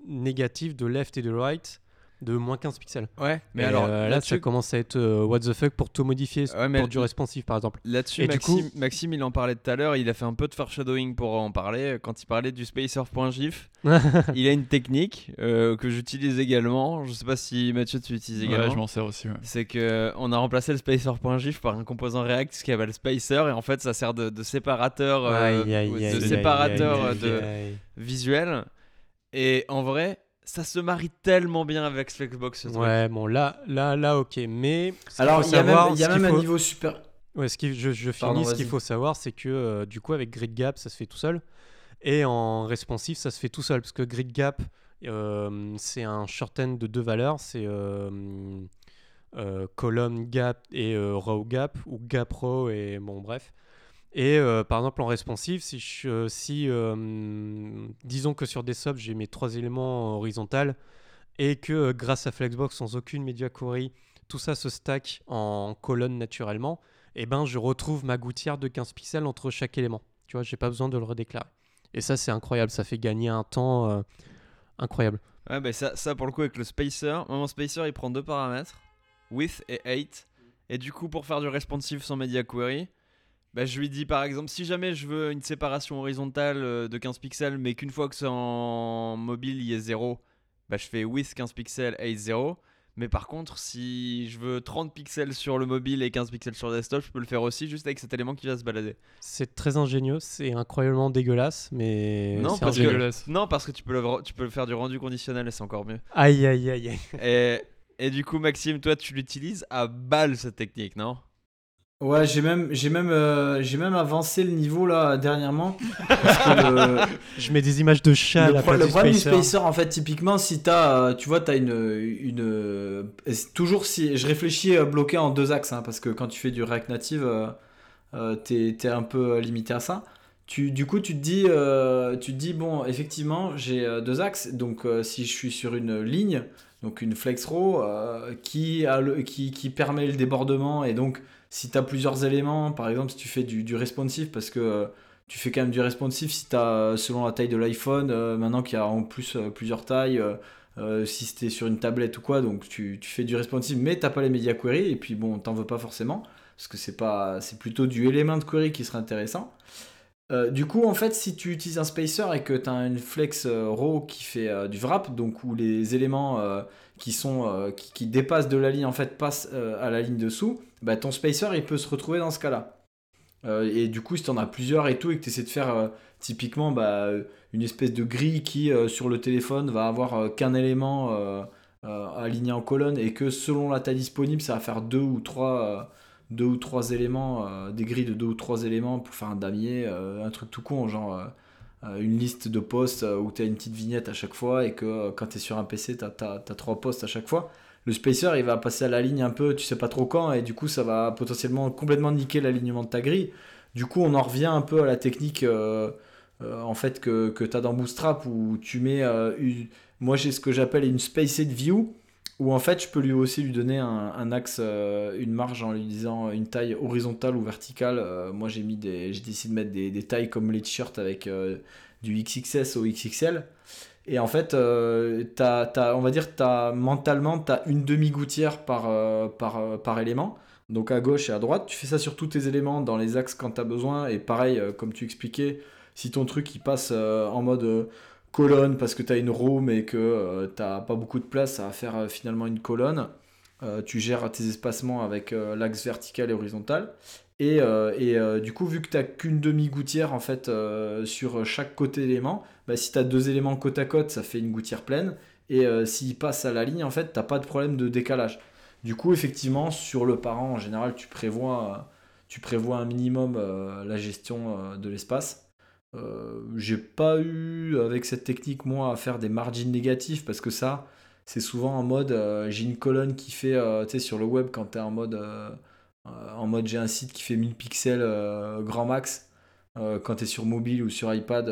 négatif de left et de right de moins 15 pixels.
Ouais, mais
Et,
alors
euh, là,
là-dessus-
ça commence à être euh, what the fuck pour tout modifier
Ouais, mais
pour du responsive par exemple.
Là-dessus, Maxime,
coup-
Maxime, il en parlait tout à l'heure, il a fait un peu de foreshadowing pour en parler. Quand il parlait du spacer.gif, il a une technique euh, que j'utilise également. Je sais pas si Mathieu, tu l'utilises
Ouais,
également.
je m'en sers aussi. ouais.
c'est que on a remplacé le spacer.gif par un composant React ce qui s'appelle spacer et en fait ça sert de, de séparateur
Aïe, aïe,
de
aïe,
séparateur visuel et en vrai ça se marie tellement bien avec truc.
Ouais, bon là, là, là, ok. Mais
Alors, il y a même, y a un niveau super.
Ouais, ce qui, je, je finis.
Pardon,
ce qu'il faut savoir, c'est que euh, du coup, avec Grid Gap, ça se fait tout seul. Et en responsive, ça se fait tout seul. Parce que Grid Gap, euh, c'est un shorten de deux valeurs. C'est euh, euh, column gap et euh, row gap. Ou gap row et bon, bref. Et euh, par exemple, en responsive, si, si euh, disons que sur des subs, j'ai mes trois éléments horizontaux et que euh, grâce à Flexbox, sans aucune media query, tout ça se stack en colonne naturellement, et ben je retrouve ma gouttière de 15 pixels entre chaque élément. Tu vois, j'ai pas besoin de le redéclarer. Et ça, c'est incroyable. Ça fait gagner un temps euh, incroyable.
Ouais, bah ça, pour le coup avec le spacer, mon spacer il prend deux paramètres, width et height. Et du coup pour faire du responsive sans media query, bah, je lui dis par exemple si jamais je veux une séparation horizontale euh, de 15 pixels mais qu'une fois que c'est en mobile il y est 0, bah, je fais width 15 pixels, height 0. Mais par contre si je veux 30 pixels sur le mobile et 15 pixels sur le desktop, je peux le faire aussi juste avec cet élément qui va se balader.
C'est très ingénieux, c'est incroyablement dégueulasse, mais
Non, parce que-.
Dégueulasse.
Non parce que tu peux, le, tu peux faire du rendu conditionnel et c'est encore mieux.
Aïe, aïe, aïe, aïe.
Et, et du coup, Maxime, toi, tu l'utilises à balle cette technique, non?
Ouais, j'ai même, j'ai même, euh, j'ai même avancé le niveau là dernièrement. Parce que le,
Je mets des images de chats à
le,
la
pro-
place
le
du
problème du
spacer.
spacer, en fait, typiquement, si t'as, euh, tu vois, t'as une, une, euh, c'est toujours si, je réfléchis euh, bloqué en deux axes, hein, parce que quand tu fais du React Native, euh, euh, t'es, t'es un peu limité à ça. Tu, du coup, tu te dis, euh, tu te dis, bon, effectivement, j'ai euh, deux axes, donc euh, si je suis sur une ligne, donc une flex row euh, qui, permet le débordement, et donc si tu as plusieurs éléments, par exemple, si tu fais du, responsive, parce que euh, tu fais quand même du responsive si tu as, selon la taille de l'iPhone, euh, maintenant qu'il y a en plus euh, plusieurs tailles, euh, euh, si c'était sur une tablette ou quoi, donc tu, fais du responsive, mais t'as pas les media query, et puis bon, t'en veux pas forcément, parce que c'est pas c'est plutôt du element query qui serait intéressant. Euh, du coup, en fait, si tu utilises un spacer et que tu as une flex euh, qui fait euh, du wrap, donc où les éléments euh, qui sont qui, dépassent de la ligne en fait passent à la ligne dessous, bah, ton spacer il peut se retrouver dans ce cas-là. Et du coup, si tu en as plusieurs et tout, et que tu essaies de faire typiquement bah, une espèce de grille qui sur le téléphone va avoir qu'un élément aligné en colonne et que selon la taille disponible, ça va faire deux ou trois, deux ou trois éléments, euh, des grilles de deux ou trois éléments pour faire un damier, euh, un truc tout con, genre euh, une liste de postes où tu as une petite vignette à chaque fois et que quand tu es sur un PC, tu as, trois postes à chaque fois. Le spacer, il va passer à la ligne un peu, tu sais pas trop quand, et du coup, ça va potentiellement complètement niquer l'alignement de ta grille. Du coup, on en revient un peu à la technique en fait que, que tu as dans Bootstrap où tu mets moi j'ai ce que j'appelle une spaced view Ou en fait, je peux lui aussi lui donner un, axe, euh, une marge en lui disant une taille horizontale ou verticale. Euh, moi, j'ai mis des, j'ai décidé de mettre des, tailles comme les t-shirts avec euh, du XXS au XXL. Et en fait, euh, t'as, t'as- on va dire, t'as, mentalement, tu as une demi-gouttière par, euh, par, euh, par élément. Donc à gauche et à droite. Tu fais ça sur tous tes éléments dans les axes quand tu as besoin. Et pareil, euh, comme tu expliquais, si ton truc il passe euh, en mode euh, colonne parce que tu as une roue mais que tu t'as pas beaucoup de place, ça va faire euh, finalement une colonne. Euh, tu gères tes espacements avec euh, l'axe vertical et horizontal. Et, euh, et, euh, du coup, vu que tu n'as qu'une demi-gouttière en fait euh, sur chaque côté d'élément, bah, si tu as deux éléments côte à côte, ça fait une gouttière pleine. Et euh, s'ils passent à la ligne, en fait, t'as pas de problème de décalage. Du coup, effectivement, sur le parent, en général, tu prévois, euh, tu un minimum euh, la gestion euh, de l'espace. Euh, j'ai pas eu avec cette technique moi à faire des margins négatifs parce que ça c'est souvent en mode euh, j'ai une colonne qui fait euh, sur le web quand tu es en mode en mode j'ai un site qui fait 1000 pixels grand max quand tu es sur mobile ou sur iPad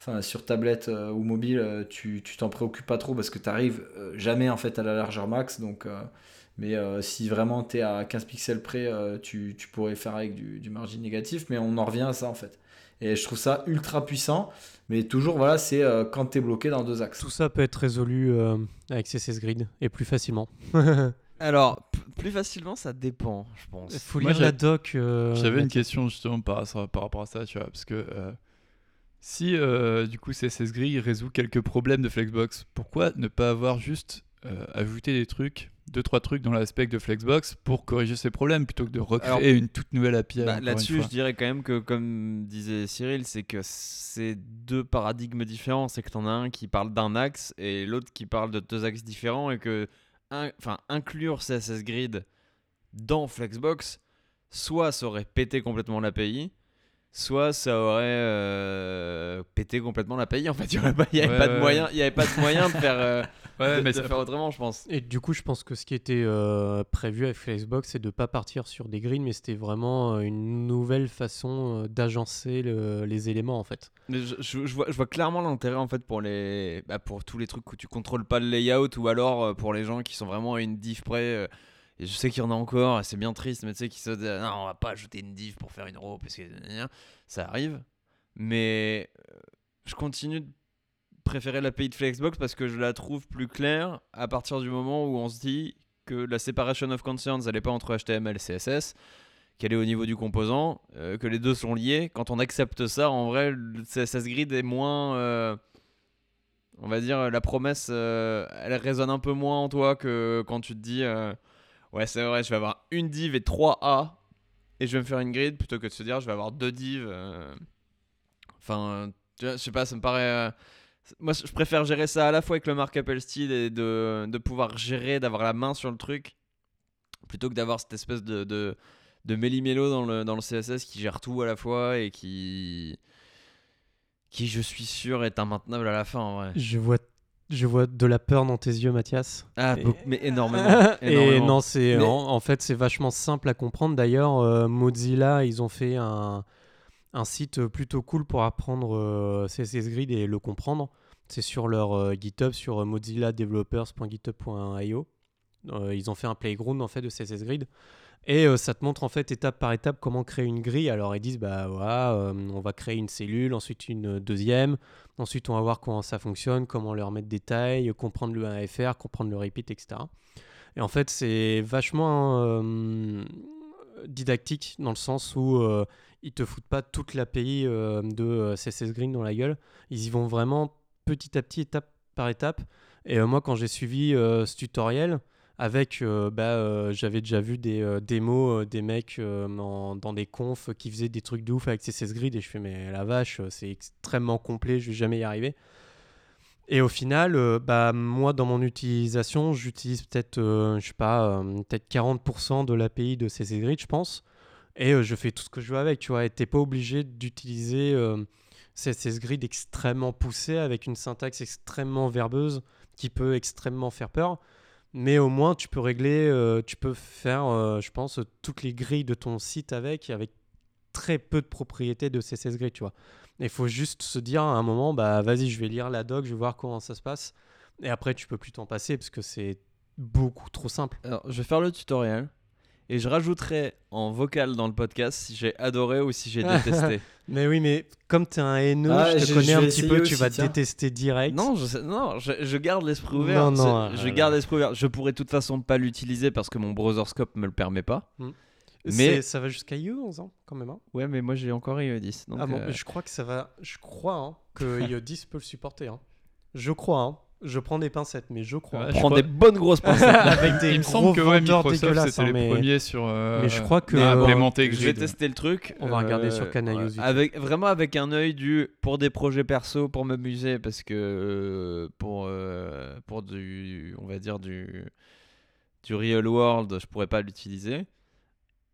enfin sur tablette ou mobile tu t'en préoccupes pas trop parce que tu arrives jamais en fait à la largeur max donc mais si vraiment tu es à 15 pixels près tu, tu pourrais faire avec du, du margin négatif mais on en revient à ça en fait et je trouve ça ultra puissant. Mais toujours, voilà, c'est euh, quand tu es bloqué dans deux axes.
Tout ça peut être résolu euh, avec CSS Grid et plus facilement.
Alors, plus facilement, ça dépend, je pense.
faut
Moi,
lire la doc. euh,
J'avais une question justement par, par rapport à ça, tu vois, parce que euh, si euh, du coup CSS Grid résout quelques problèmes de Flexbox, pourquoi ne pas avoir juste euh, ajouté des trucs, deux trois trucs dans l'aspect de Flexbox pour corriger ces problèmes plutôt que de recréer
Alors,
une toute nouvelle API
Bah, Là-dessus, je dirais quand même que, comme disait Cyril, c'est que c'est deux paradigmes différents. C'est que t'en as un qui parle d'un axe et l'autre qui parle de deux axes différents et que enfin, inclure CSS Grid dans Flexbox, soit ça aurait pété complètement l'API, soit ça aurait euh, pété complètement l'API. En fait, il n'y avait
Ouais, ouais.
y avait pas de moyen de faire, euh,
Ouais,
de,
mais
de
ça-
faire autrement, je pense.
Et du coup, je pense que ce qui était euh, prévu avec Flexbox, c'est de pas partir sur des grids, mais c'était vraiment euh, une nouvelle façon euh, d'agencer le- les éléments en fait.
Mais je, je- je vois, je vois clairement l'intérêt en fait pour les bah, pour tous les trucs où tu contrôles pas le layout ou alors euh, pour les gens qui sont vraiment à une div près euh, et je sais qu'il y en a encore et c'est bien triste mais tu sais qui se disent non on va pas ajouter une div pour faire une row parce que ça arrive mais je continue de préférer l'API de Flexbox parce que je la trouve plus claire à partir du moment où on se dit que la separation of concerns elle est pas entre HTML et CSS qu'elle est au niveau du composant, euh, que les deux sont liés. Quand on accepte ça, en vrai, le CSS Grid est moins. euh, on va dire, la promesse, euh, elle résonne un peu moins en toi que quand tu te dis Ouais, c'est vrai, je vais avoir une div et 3 A et je vais me faire une grid plutôt que de se dire Je vais avoir deux divs. Enfin, je sais pas, ça me paraît. Moi, je préfère gérer ça à la fois avec le markup style et de, de pouvoir gérer, d'avoir la main sur le truc plutôt que d'avoir cette espèce de, de, de méli-mélo dans le, dans le CSS qui gère tout à la fois et qui, qui je suis sûr, est immaintenable à la fin en vrai.
Je vois, je vois de la peur dans tes yeux, Mathias.
Ah,
Et-
mais énormément.
Et non, c'est
Mais-
en, en fait c'est vachement simple à comprendre. D'ailleurs, euh, Mozilla, ils ont fait un, un site plutôt cool pour apprendre euh, CSS Grid et le comprendre. C'est sur leur euh, GitHub, sur euh, mozilladevelopers.github.io. Euh, ils ont fait un playground en fait de CSS Grid et euh, ça te montre en fait étape par étape comment créer une grille. Alors ils disent bah voilà, euh, on va créer une cellule, ensuite une deuxième, ensuite on va voir comment ça fonctionne, comment leur mettre des tailles, comprendre le 1FR, comprendre le repeat, etc. Et en fait, c'est vachement euh, didactique dans le sens où euh, ils te foutent pas toute l'API euh, de euh, CSS Green dans la gueule. Ils y vont vraiment petit à petit, étape par étape. Et euh, moi, quand j'ai suivi ce tutoriel, avec, bah, j'avais déjà vu des euh, démos des mecs dans des confs qui faisaient des trucs de ouf avec CSS Grid et je fais mais la vache, c'est extrêmement complet, je vais jamais y arriver. Et au final, bah, moi, dans mon utilisation, j'utilise peut-être, je sais pas, peut-être 40% de l'API de CSS Grid, je pense. Et euh, je fais tout ce que je veux avec, tu vois. Et t'es pas obligé d'utiliser euh, CSS Grid extrêmement poussé avec une syntaxe extrêmement verbeuse qui peut extrêmement faire peur. Mais au moins, tu peux régler, euh, tu peux faire, euh, je pense, toutes les grilles de ton site avec, avec très peu de propriétés de CSS Grid, tu vois. Il faut juste se dire à un moment, bah vas-y, je vais lire la doc, je vais voir comment ça se passe. Et après, tu peux plus t'en passer parce que c'est beaucoup trop simple.
Alors, je vais faire le tutoriel et je rajouterai en vocal dans le podcast si j'ai adoré ou si j'ai détesté.
Mais oui, mais comme t'es un haineux,
Ah,
je te
je-
connais un petit peu, tu vas
tiens.
détester direct.
non, je, non je, je garde l'esprit ouvert.
Non, non,
C'est- je
euh,
garde l'esprit ouvert. Je pourrais de toute façon pas l'utiliser parce que mon browserscope me le permet pas.
C'est-
mais-
ça va jusqu'à IE 11 ans quand même. hein.
Ouais, mais moi j'ai encore IE 10. Donc,
ah bon,
euh,
je crois que ça va. Je crois hein, que IE 10 peut le supporter. hein. Je crois. hein. Je prends des pincettes, mais je crois.
Ouais, je
prends
crois-
des bonnes grosses pincettes.
Avec des
Il me semble que ouais, Microsoft c'était
hein,
les
mais-
premiers sur. euh,
mais je crois que, euh,
je vais tester le truc.
On va regarder sur Canailleuse
ouais, avec vraiment avec un œil du pour des projets perso pour m'amuser parce que euh, pour euh, pour du on va dire du du real world je pourrais pas l'utiliser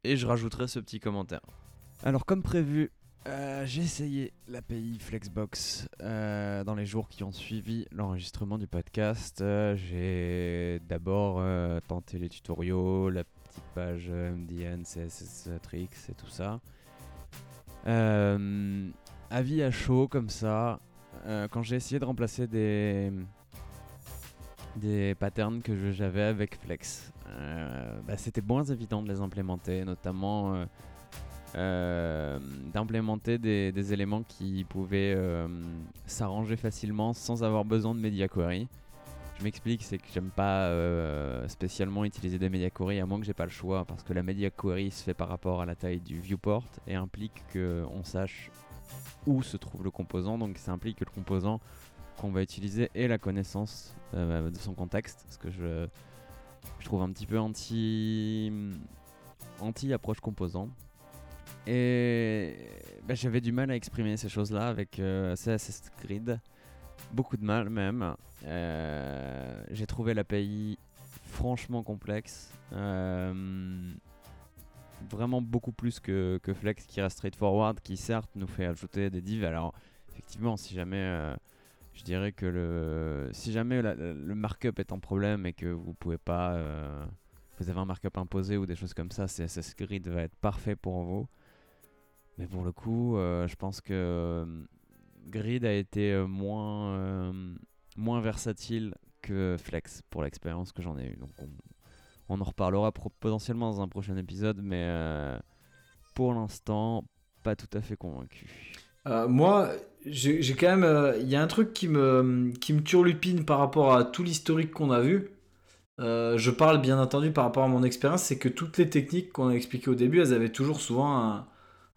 et je rajouterai ce petit commentaire. Alors comme prévu euh, j'ai essayé l'API Flexbox euh, dans les jours qui ont suivi l'enregistrement du podcast. Euh, j'ai d'abord tenté les tutoriaux, la petite page MDN, CSS Tricks et tout ça. Avis à chaud comme ça, quand j'ai essayé de remplacer des des patterns que j'avais avec Flex, bah, c'était moins évident de les implémenter, notamment euh, d'implémenter des, éléments qui pouvaient euh, s'arranger facilement sans avoir besoin de media query. Je m'explique, c'est que j'aime pas euh, spécialement utiliser des media query à moins que j'ai pas le choix, parce que la media query se fait par rapport à la taille du viewport et implique qu'on sache où se trouve le composant, donc ça implique que le composant qu'on va utiliser ait la connaissance de son contexte, ce que je, je trouve un petit peu anti anti approche composant. Et bah, j'avais du mal à exprimer ces choses-là avec euh, CSS Grid, beaucoup de mal même. Euh, j'ai trouvé l'API franchement complexe. Euh, vraiment beaucoup plus que, que Flex qui reste straightforward, qui certes nous fait ajouter des divs. Alors effectivement, si jamais euh, je dirais que le si jamais le markup est un problème et que vous pouvez pas vous avez un markup imposé ou des choses comme ça, CSS Grid va être parfait pour vous. Mais pour le coup, euh, je pense que euh, Grid a été euh, moins moins versatile que Flex pour l'expérience que j'en ai eu. Donc on, en reparlera potentiellement dans un prochain épisode, mais pour l'instant, pas tout à fait convaincu.
Moi, j'ai quand même. Il y a un truc qui me, qui me turlupine par rapport à tout l'historique qu'on a vu. Je parle bien entendu par rapport à mon expérience, c'est que toutes les techniques qu'on a expliquées au début, elles avaient toujours souvent un,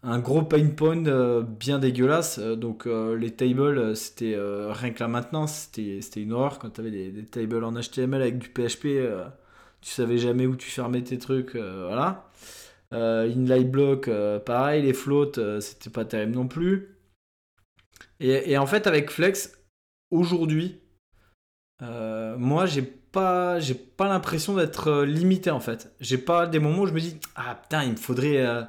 un gros pain point euh, bien dégueulasse. Euh, donc euh, les tables, c'était rien que la maintenance, c'était une horreur quand tu avais des, tables en HTML avec du PHP. tu savais jamais où tu fermais tes trucs, voilà. Inline block, pareil, les floats, c'était pas terrible non plus. Et, et en fait, avec Flex, aujourd'hui, moi, j'ai pas, j'ai pas l'impression d'être limité en fait. J'ai pas des moments où je me dis, ah putain, il me faudrait.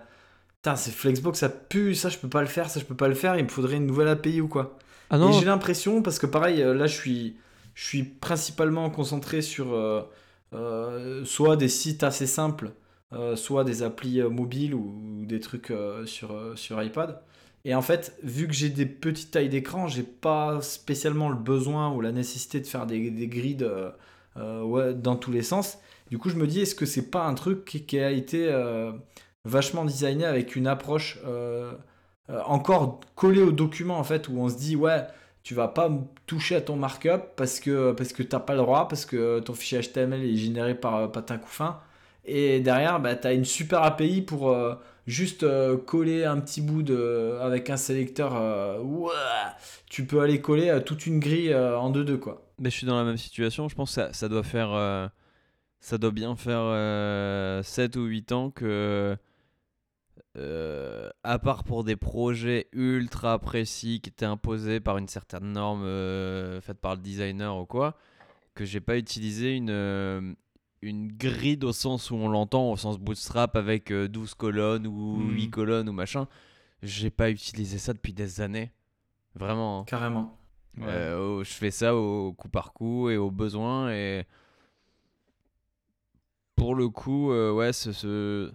Putain, c'est Flexbox, ça pue, ça je peux pas le faire, ça je peux pas le faire, il me faudrait une nouvelle API ou quoi.
Ah
Et
non,
j'ai l'impression, parce que pareil, euh, là je suis, je suis principalement concentré sur euh, euh, soit des sites assez simples, euh, soit des applis mobiles ou, ou des trucs sur, sur iPad. Et en fait, vu que j'ai des petites tailles d'écran, j'ai pas spécialement le besoin ou la nécessité de faire des, des grids ouais, dans tous les sens. Du coup, je me dis, est-ce que c'est pas un truc qui, qui a été vachement designé avec une approche euh, euh, encore collée au document en fait, où on se dit, ouais, tu vas pas toucher à ton markup parce que parce que t'as pas le droit, parce que ton fichier HTML est généré par euh, patin couffin. Et derrière, bah, tu une super API pour juste coller un petit bout de, avec un sélecteur. ouah, tu peux aller coller toute une grille en 2-2 quoi.
Mais je suis dans la même situation. Je pense que ça, ça doit faire. ça doit bien faire euh, 7 ou 8 ans que. Euh, à part pour des projets ultra précis qui étaient imposés par une certaine norme euh, faite par le designer ou quoi, que j'ai pas utilisé une, euh, une grid au sens où on l'entend, au sens bootstrap avec euh, 12 colonnes ou
Mhm.
8 colonnes ou machin. J'ai pas utilisé ça depuis des années. Vraiment. hein.
Carrément.
Ouais.
Euh, au- je fais ça au coup par coup et au besoin et pour le coup euh, ouais ce, ce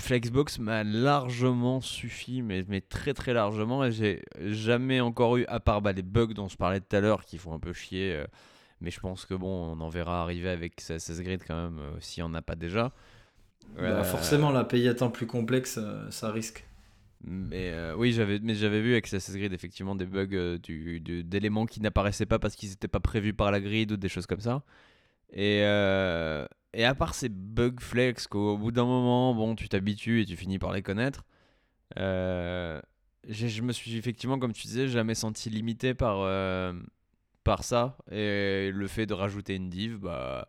Flexbox m'a largement suffi mais, mais très très largement et j'ai jamais encore eu à part bah, les bugs dont je parlais tout à l'heure qui font un peu chier euh, Mais je pense que bon, on en verra arriver avec CSS Grid quand même, euh, s'il n'y en a pas déjà.
Bah,
Euh,
forcément, la pays étant plus complexe, euh, ça risque.
Mais oui, j'avais, mais j'avais vu avec CSS Grid effectivement des bugs du, du- d'éléments qui n'apparaissaient pas parce qu'ils n'étaient pas prévus par la grid ou des choses comme ça. Et, et à part ces bugs flex qu'au bout d'un moment, bon, tu t'habitues et tu finis par les connaître. euh, je me suis effectivement, comme tu disais, jamais senti limité par, euh, par ça. Et le fait de rajouter une div, bah.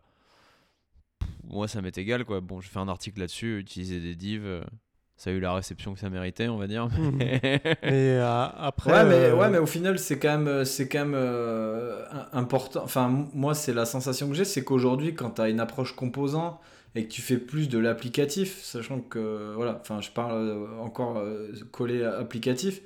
Moi, ça m'est égal, quoi. Bon, je fais un article là-dessus, utiliser des divs. Ça a eu la réception que ça méritait, on va dire.
Mhm. Et euh, après.
Ouais, mais,
euh,
ouais, mais au final, c'est quand même, euh, c'est quand même euh, important. Enfin, moi, c'est la sensation que j'ai, c'est qu'aujourd'hui, quand tu as une approche composant et que tu fais plus de l'applicatif, sachant que, voilà, enfin, je parle encore euh, collé à applicatif,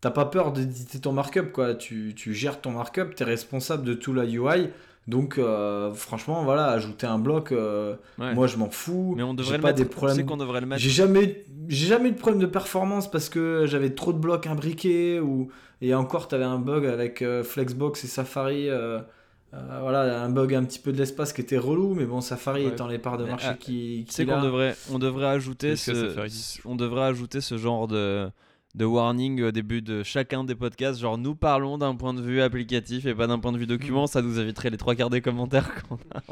t'as pas peur d'éditer ton markup, quoi. Tu, tu gères ton markup, tu es responsable de tout la UI. Donc, euh, franchement, voilà, ajouter un bloc, euh,
Ouais.
moi, je m'en fous.
mais on
J'ai
devrait le
pas
mettre.
des
Tu sais
problèmes
qu'on devrait le mettre.
j'ai jamais, j'ai jamais eu de problème de performance parce que j'avais trop de blocs imbriqués ou et encore t'avais un bug avec euh, Flexbox et Safari. euh, euh, voilà, un bug un petit peu de l'espace qui était relou, mais bon, Safari
Ouais.
étant les parts de marché
ah,
qui,
Tu sais
qu'il
qu'on
a-
devrait, on devrait ajouter
Est-ce que
ce,
ça fait
ce- on devrait ajouter ce genre de, de warning au début de chacun des podcasts. Genre, nous parlons d'un point de vue applicatif et pas d'un point de vue document. Ça nous éviterait les trois quarts des commentaires qu'on a.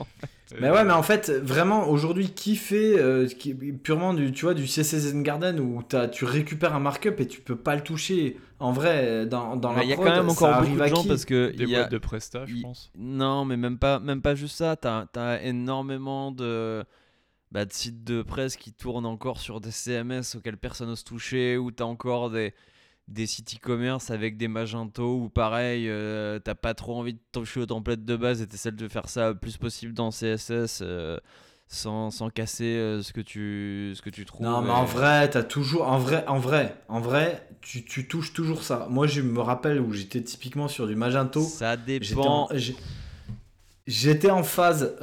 Mais ouais, mais en fait, vraiment, aujourd'hui, qui fait euh, qui- purement du, tu vois, du CSS Garden où t'as- tu récupères un markup et tu peux pas le toucher. En vrai, dans, dans la
Il y a
prod,
quand même encore beaucoup de gens parce que
Des
il y a,
boîtes de Presta, je pense.
Non, mais même pas, même pas juste ça. T'as as énormément de, bah, de sites de presse qui tournent encore sur des CMS auxquels personne n'ose toucher, ou t'as encore des, des sites e-commerce avec des Magento, où pareil, euh, t'as pas trop envie de toucher aux templates de base et t'essaies de faire ça le plus possible dans CSS. euh, sans, sans casser euh, ce que tu ce que tu trouves
Non, mais en vrai, t'as toujours. En vrai, en vrai, en vrai, tu, tu touches toujours ça. Moi, je me rappelle où j'étais typiquement sur du Magento.
ça
J'étais
dépend
j'étais en phase.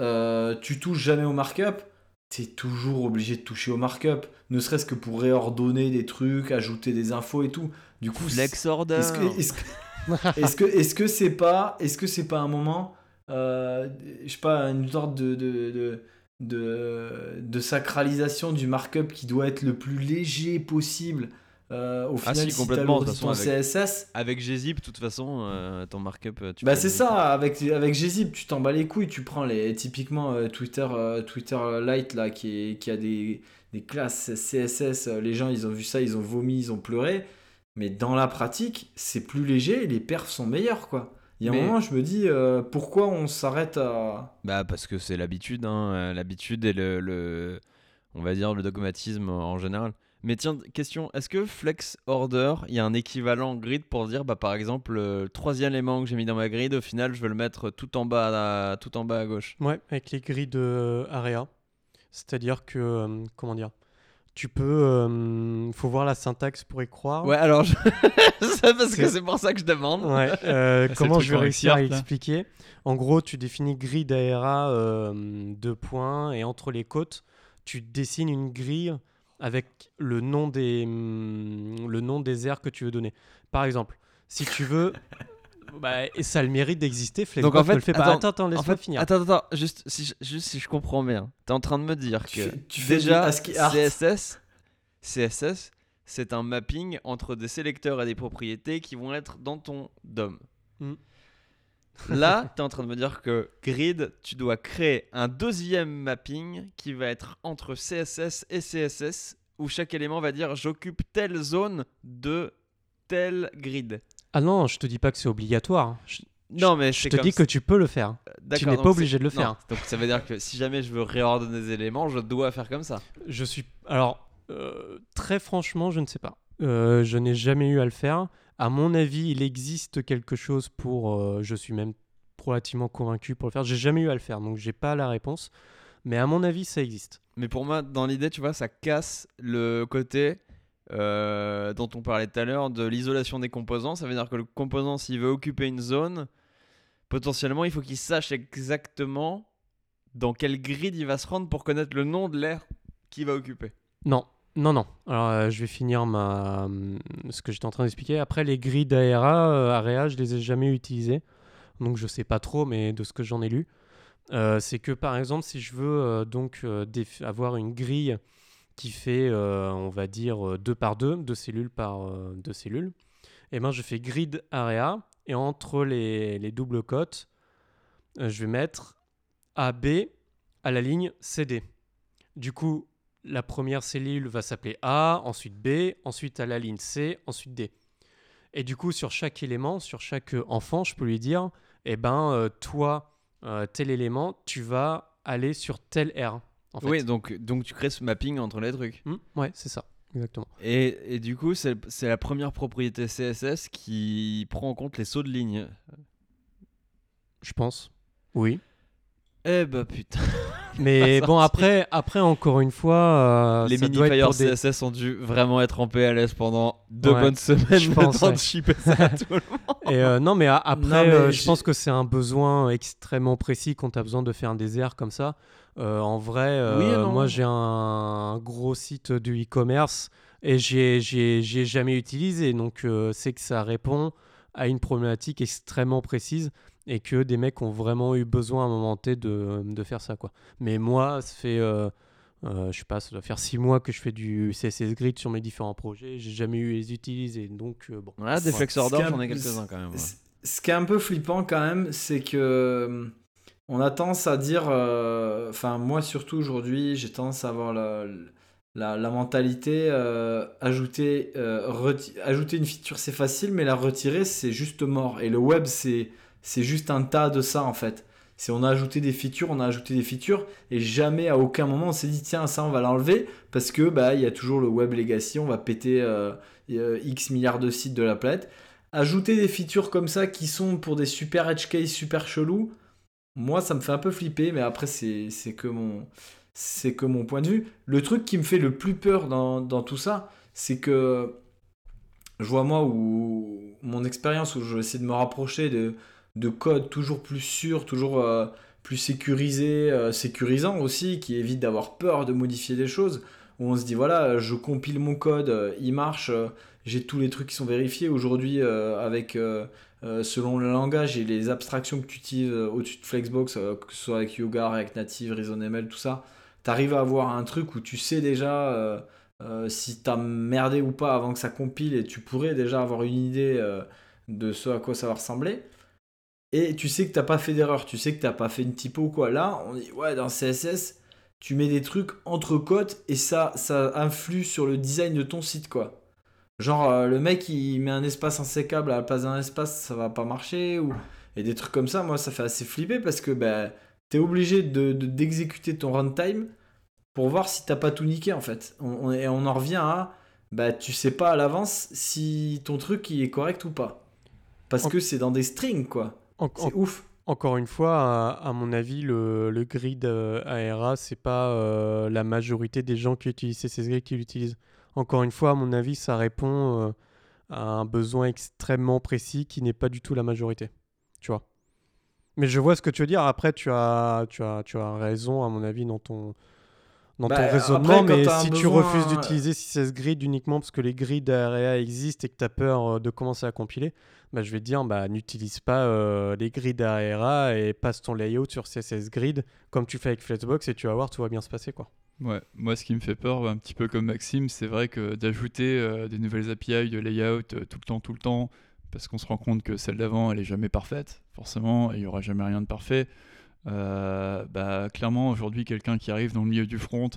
tu touches jamais au markup. T'es toujours obligé de toucher au markup. Ne serait-ce que pour réordonner des trucs, ajouter des infos et tout. Du coup,
flex order
est-ce que est-ce que est-ce que est-ce que c'est pas est-ce que c'est pas un moment euh, je sais pas une sorte de de, de de de sacralisation du markup qui doit être le plus léger possible euh, au
Ah
final
si,
si
complètement, de façon,
ton
avec-
CSS
avec gzip de toute façon euh, ton markup euh, tu
bah c'est ça avec avec gzip tu t'en bats les couilles tu prends les typiquement euh, Twitter Twitter Lite là qui est qui a des des classes CSS les gens ils ont vu ça ils ont vomi ils ont pleuré. Mais dans la pratique c'est plus léger et les perfs sont meilleurs quoi. Il y a un moment je me dis pourquoi on s'arrête à
Bah parce que c'est l'habitude, hein, l'habitude et le, le- on va dire le dogmatisme en général. Mais tiens, question, est-ce que flex order, il y a un équivalent grid pour dire, bah par exemple, le troisième élément que j'ai mis dans ma grid, au final, je veux le mettre tout en bas, à, tout en bas à gauche?
Ouais, avec les grilles de Area. C'est-à-dire que, euh, comment dire, tu peux, euh, faut voir la syntaxe pour y croire.
Ouais, alors, je... c'est parce que
C'est-
pour ça que je demande.
Ouais, euh, comment je vais
en
réussir à expliquer? En gros, tu définis grille d'ARA euh, deux points et entre les côtes, tu dessines une grille avec le nom des hum, le nom des aires que tu veux donner. Par exemple, si tu veux bah, et ça a le mérite d'exister, Flexbox
Donc, en fait,
ne le fait pas.
attends,
Attends, attends,
En
laisse-moi
fait,
finir.
attends, attends, juste si, je, juste si je comprends bien, t'es en train de me dire
Tu
que
fais- tu
déjà. CSS, CSS, c'est un mapping entre des sélecteurs et des propriétés qui vont être dans ton DOM.
Mm.
Là, tu es en train de me dire que grid, tu dois créer un deuxième mapping qui va être entre CSS et CSS où chaque élément va dire j'occupe telle zone de tel grid.
Ah non, je te dis pas que c'est obligatoire. Je,
Non, mais
je te dis que tu peux le faire.
D'accord,
n'es
donc
pas obligé de le
non,
faire.
Donc ça veut dire que si jamais je veux réordonner des éléments, je dois faire comme ça.
Je suis. Alors, euh, très franchement, je ne sais pas. Euh, je n'ai jamais eu à le faire. À mon avis, il existe quelque chose pour. euh, je suis même relativement convaincu pour le faire. J'ai jamais eu à le faire, donc j'ai pas la réponse. Mais à mon avis, ça existe.
Mais pour moi, dans l'idée, tu vois, ça casse le côté euh, dont on parlait tout à l'heure de l'isolation des composants. Ça veut dire que le composant, s'il veut occuper une zone, potentiellement, il faut qu'il sache exactement dans quelle grid il va se rendre pour connaître le nom de l'aire qu'il va occuper.
Non, non, non. Alors, euh, je vais finir ma... hum, ce que j'étais en train d'expliquer. Après, les grilles d'ARA, euh, AREA, je les ai jamais utilisées. donc je sais pas trop, mais de ce que j'en ai lu, euh, c'est que par exemple, si je veux donc avoir une grille qui fait, on va dire, 2 par 2, 2 cellules par 2 cellules, et ben je fais grid area, et entre les, les doubles cotes, je vais mettre AB à la ligne CD. Du coup, la première cellule va s'appeler A, ensuite B, ensuite à la ligne C, ensuite D. Et du coup, sur chaque élément, sur chaque euh, enfant, je peux lui dire, eh ben, euh, toi, euh, tel élément, tu vas aller sur tel R. En fait.
Oui, donc, donc tu crées ce mapping entre les trucs.
Hmm, ouais, c'est ça, exactement.
Et, et du coup, c'est c'est la première propriété CSS qui prend en compte les sauts de ligne.
Je pense. Oui.
Eh bah putain.
Mais bon, après, après, encore une fois, euh,
les mini-fires
pour des-
CSS ont dû vraiment être en PLS pendant deux
Ouais,
bonnes semaines
je pense, ouais.
de shipper ça à tout le monde.
Et euh, non, mais a- après,
Non, mais
euh, je pense que c'est un besoin extrêmement précis quand tu as besoin de faire un désert comme ça. En vrai,
Oui
moi j'ai un, un gros site du e-commerce et j'ai jamais utilisé. Donc c'est que ça répond à une problématique extrêmement précise et que des mecs ont vraiment eu besoin à un moment T de, de faire ça. quoi. Mais moi, ça fait, euh, euh, je sais pas, ça doit faire six mois que je fais du CSS Grid sur mes différents projets. J'ai jamais eu à les utiliser. Donc euh, bon.
Voilà, des flexors d'or, j'en ai quelques-uns quand même. ouais.
Ce qui est un peu flippant quand même, c'est que euh, on a tendance à dire, euh, enfin moi surtout aujourd'hui, j'ai tendance à avoir la, la, la mentalité euh, ajouter, euh, ajouter une feature c'est facile, mais la retirer c'est juste mort. Et le web c'est c'est juste un tas de ça en fait. C'est on a ajouté des features, on a ajouté des features, et jamais à aucun moment on s'est dit tiens ça on va l'enlever parce que bah il y a toujours le web legacy, on va péter euh, euh, x milliards de sites de la planète ajouter des features comme ça qui sont pour des super edge case super chelous, moi ça me fait un peu flipper, mais après c'est que mon c'est que mon point de vue. Le truc qui me fait le plus peur dans, dans tout ça, c'est que je vois moi où mon expérience où je vais essayer de me rapprocher de, de code toujours plus sûr, toujours euh, plus sécurisé, euh, sécurisant aussi, qui évite d'avoir peur de modifier des choses, où on se dit voilà, je compile mon code, euh, il marche, j'ai tous les trucs qui sont vérifiés. Aujourd'hui, avec selon le langage et les abstractions que tu utilises au-dessus de Flexbox, que ce soit avec Yoga, React Native, ReasonML, tout ça, tu arrives à avoir un truc où tu sais déjà si t'as merdé ou pas avant que ça compile et tu pourrais déjà avoir une idée de ce à quoi ça va ressembler. Et tu sais que t'as pas fait d'erreur, tu sais que t'as pas fait une typo ou quoi. Là, on dit ouais, dans CSS, tu mets des trucs entre cotes et ça, ça influe sur le design de ton site quoi. Genre euh, le mec il met un espace insécable à la place d'un espace, ça va pas marcher ou et des trucs comme ça, moi ça fait assez flipper parce que bah, t'es obligé de, de- d'exécuter ton runtime pour voir si t'as pas tout niqué en fait. On, on- et on en revient à bah tu sais pas à l'avance si ton truc il est correct ou pas. Parce
En-
que c'est dans des strings quoi.
En- en-
C'est ouf.
Encore une fois, à, à mon avis, le, le grid euh, ARA, c'est pas euh, la majorité des gens qui utilisent CSS qui l'utilisent. Encore une fois, à mon avis, ça répond euh, à un besoin extrêmement précis qui n'est pas du tout la majorité. Tu vois. Mais je vois ce que tu veux dire. Après, tu as, tu as, tu as raison, à mon avis, dans ton, dans
Bah,
ton raisonnement. mais si tu refuses
euh,
d'utiliser CSS Grid uniquement parce que les grids ARA existent et que tu as peur euh, de commencer à compiler, bah, je vais te dire, bah, n'utilise pas euh, les grids ARA et passe ton layout sur CSS Grid comme tu fais avec Flexbox et tu vas voir, tout va bien se passer. quoi.
Ouais, moi ce qui me fait peur, un petit peu comme Maxime, c'est vrai que d'ajouter euh, des nouvelles API de layout euh, tout le temps, tout le temps, parce qu'on se rend compte que celle d'avant, elle est jamais parfaite, forcément, il y aura jamais rien de parfait. Euh, bah, clairement, aujourd'hui, quelqu'un qui arrive dans le milieu du front,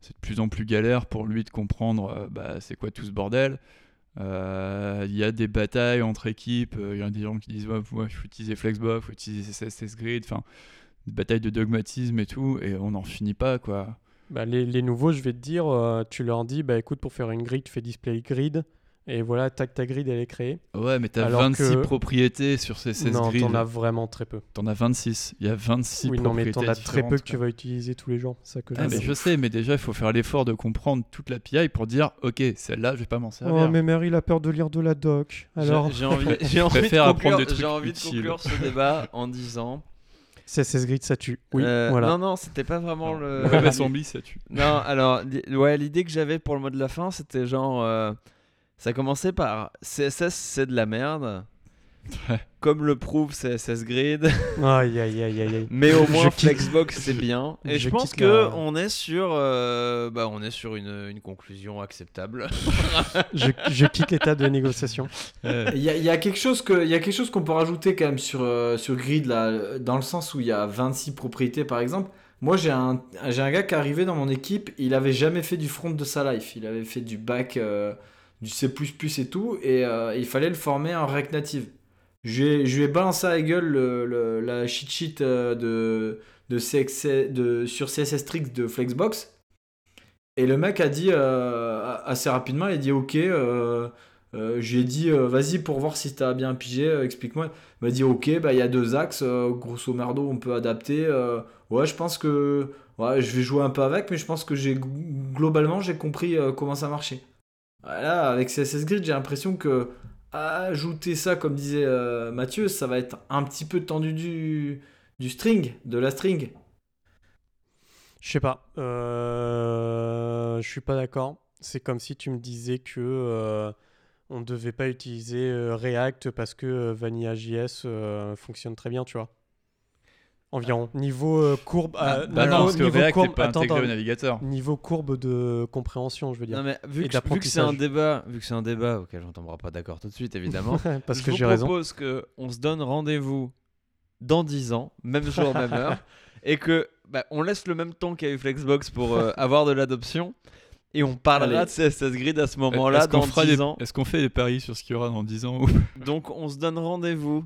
c'est de plus en plus galère pour lui de comprendre euh, bah, c'est quoi tout ce bordel. Euh, Il y a des batailles entre équipes, il y a des gens qui disent ouais, faut utiliser Flexbox, faut utiliser CSS Grid, enfin, des batailles de dogmatisme et tout, et on n'en finit pas quoi.
Bah, les, nouveaux, je vais te dire, tu leur dis, bah, écoute, pour faire une grid, tu fais display grid. Et voilà, tac, ta grid, elle est créée.
Ouais, mais t'as
Alors
26
que-
propriétés sur ces 16
non,
grids.
t'en as vraiment très peu.
T'en as 26. Il y a 26
oui, non, mais
propriétés
t'en as très peu que tu vas utiliser tous les jours. Ça que je
Ah, mais je sais, mais déjà, il faut faire l'effort de comprendre toute l'API pour dire, ok, celle-là, je vais pas m'en servir.
Oh, mais Mary, il a peur de lire de la doc. Alors,
J'ai- envie, j'ai envie, de conclure,
des trucs
envie de conclure ce débat en disant.
CSS Grid, ça tue. Oui,
Euh,
voilà.
Non, non, c'était pas vraiment le.
WebAssembly, ça tue.
Non, alors, ouais, l'idée que j'avais pour le mot de la fin, c'était genre. euh, ça commençait par CSS, c'est de la merde.
Ouais.
comme le prouve CSS Grid.
Aïe, aïe, aïe, aïe, aïe.
Mais au moins
quitte-
Flexbox c'est bien. Et je,
je
pense
quitte
que
la-
on est sur, euh, bah, on est sur une, une conclusion acceptable.
Je, je quitte l'état de négociation.
Il y, a- il y a quelque chose que, il y a quelque chose qu'on peut rajouter quand même sur, euh, sur Grid là, dans le sens où il y a 26 propriétés par exemple. Moi j'ai un, j'ai un gars qui est arrivé dans mon équipe, il avait jamais fait du front de sa life, il avait fait du back, euh, du C++ et tout, et euh, il fallait le former en React Native. Je lui ai, je lui ai balancé à la gueule le- le- la cheat sheet euh, de, de, CX de, sur CSS Tricks de Flexbox. Et le mec a dit euh, assez rapidement, il a dit ok, euh, euh, je lui ai dit vas-y pour voir si t'as bien pigé, explique-moi. Il m'a dit ok, bah il y a deux axes, grosso merdo on peut adapter. ouais, je pense que ouais, je vais jouer un peu avec, mais je pense que j'ai globalement j'ai compris comment ça marchait. Voilà, avec CSS Grid, j'ai l'impression que ajouter ça, comme disait euh, Mathieu, ça va être un petit peu tendu du, du string, de la string.
Je sais pas. Euh, je suis pas d'accord. C'est comme si tu me disais que euh, on devait pas utiliser React parce que Vanilla.js fonctionne très bien, tu vois. Environ. Niveau euh, courbe.
Ah,
euh,
bah
niveau-
non, parce que
niveau
React n'est
courbe-
pas
attends,
intégré au navigateur.
Niveau courbe de compréhension, je veux dire.
Non, mais vu que, vu que c'est un débat, vu que c'est un débat auquel on tombera pas d'accord tout de suite évidemment.
parce
je
que j'ai raison.
propose que on se donne rendez-vous dans 10 ans, même jour, même heure, et que bah, on laisse le même temps qu'il y a eu Flexbox pour euh, avoir de l'adoption, et on parlera
Allez.
de CSS Grid à ce moment-là
Est-ce qu'on
dans
fera
10
des-
ans.
Est-ce qu'on fait des paris sur ce qu'il y aura dans 10 ans ou-
Donc on se donne rendez-vous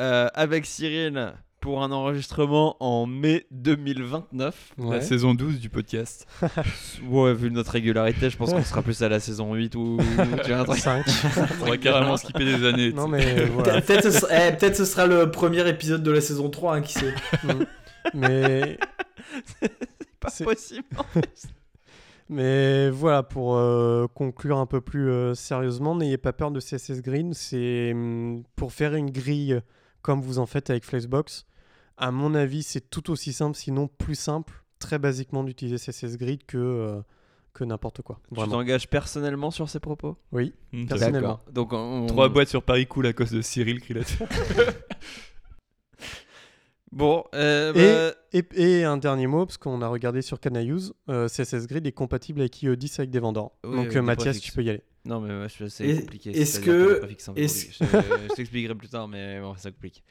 euh, avec Cyril pour un enregistrement en mai 2029.
la saison 12 du podcast
Ouais, vu notre régularité, je pense qu'on sera plus à la saison 8 ou, ou tu vois, un truc.
5.
On va carrément skipper des années.
non,
tu
mais voilà.
Peut-être ce, sera- eh, peut-être ce sera le premier épisode de la saison 3, hein, qui sait.
mais
Pas
C'est-
possible.
Mais voilà, pour euh, conclure un peu plus euh, sérieusement, n'ayez pas peur de CSS Grid. C'est hum, pour faire une grille comme vous en faites avec Flexbox. À mon avis, c'est tout aussi simple, sinon plus simple, très basiquement d'utiliser CSS Grid que, euh, que n'importe quoi.
Tu
Vraiment.
t'engages personnellement sur ces propos?
Oui.
Hmm,
personnellement.
Donc on...
Trois boîtes sur Paris cool à cause de Cyril Krilet.
Bon, euh,
Et-
bah,
Et, et un dernier mot, parce qu'on a regardé sur Canause, euh, CSS Grid est compatible avec IE10 avec des vendors.
Oui,
Donc euh, Mathias, tu peux y aller.
non mais ouais, c'est compliqué.
est-ce que-
Je, je t'expliquerai plus tard, mais bon, ça complique.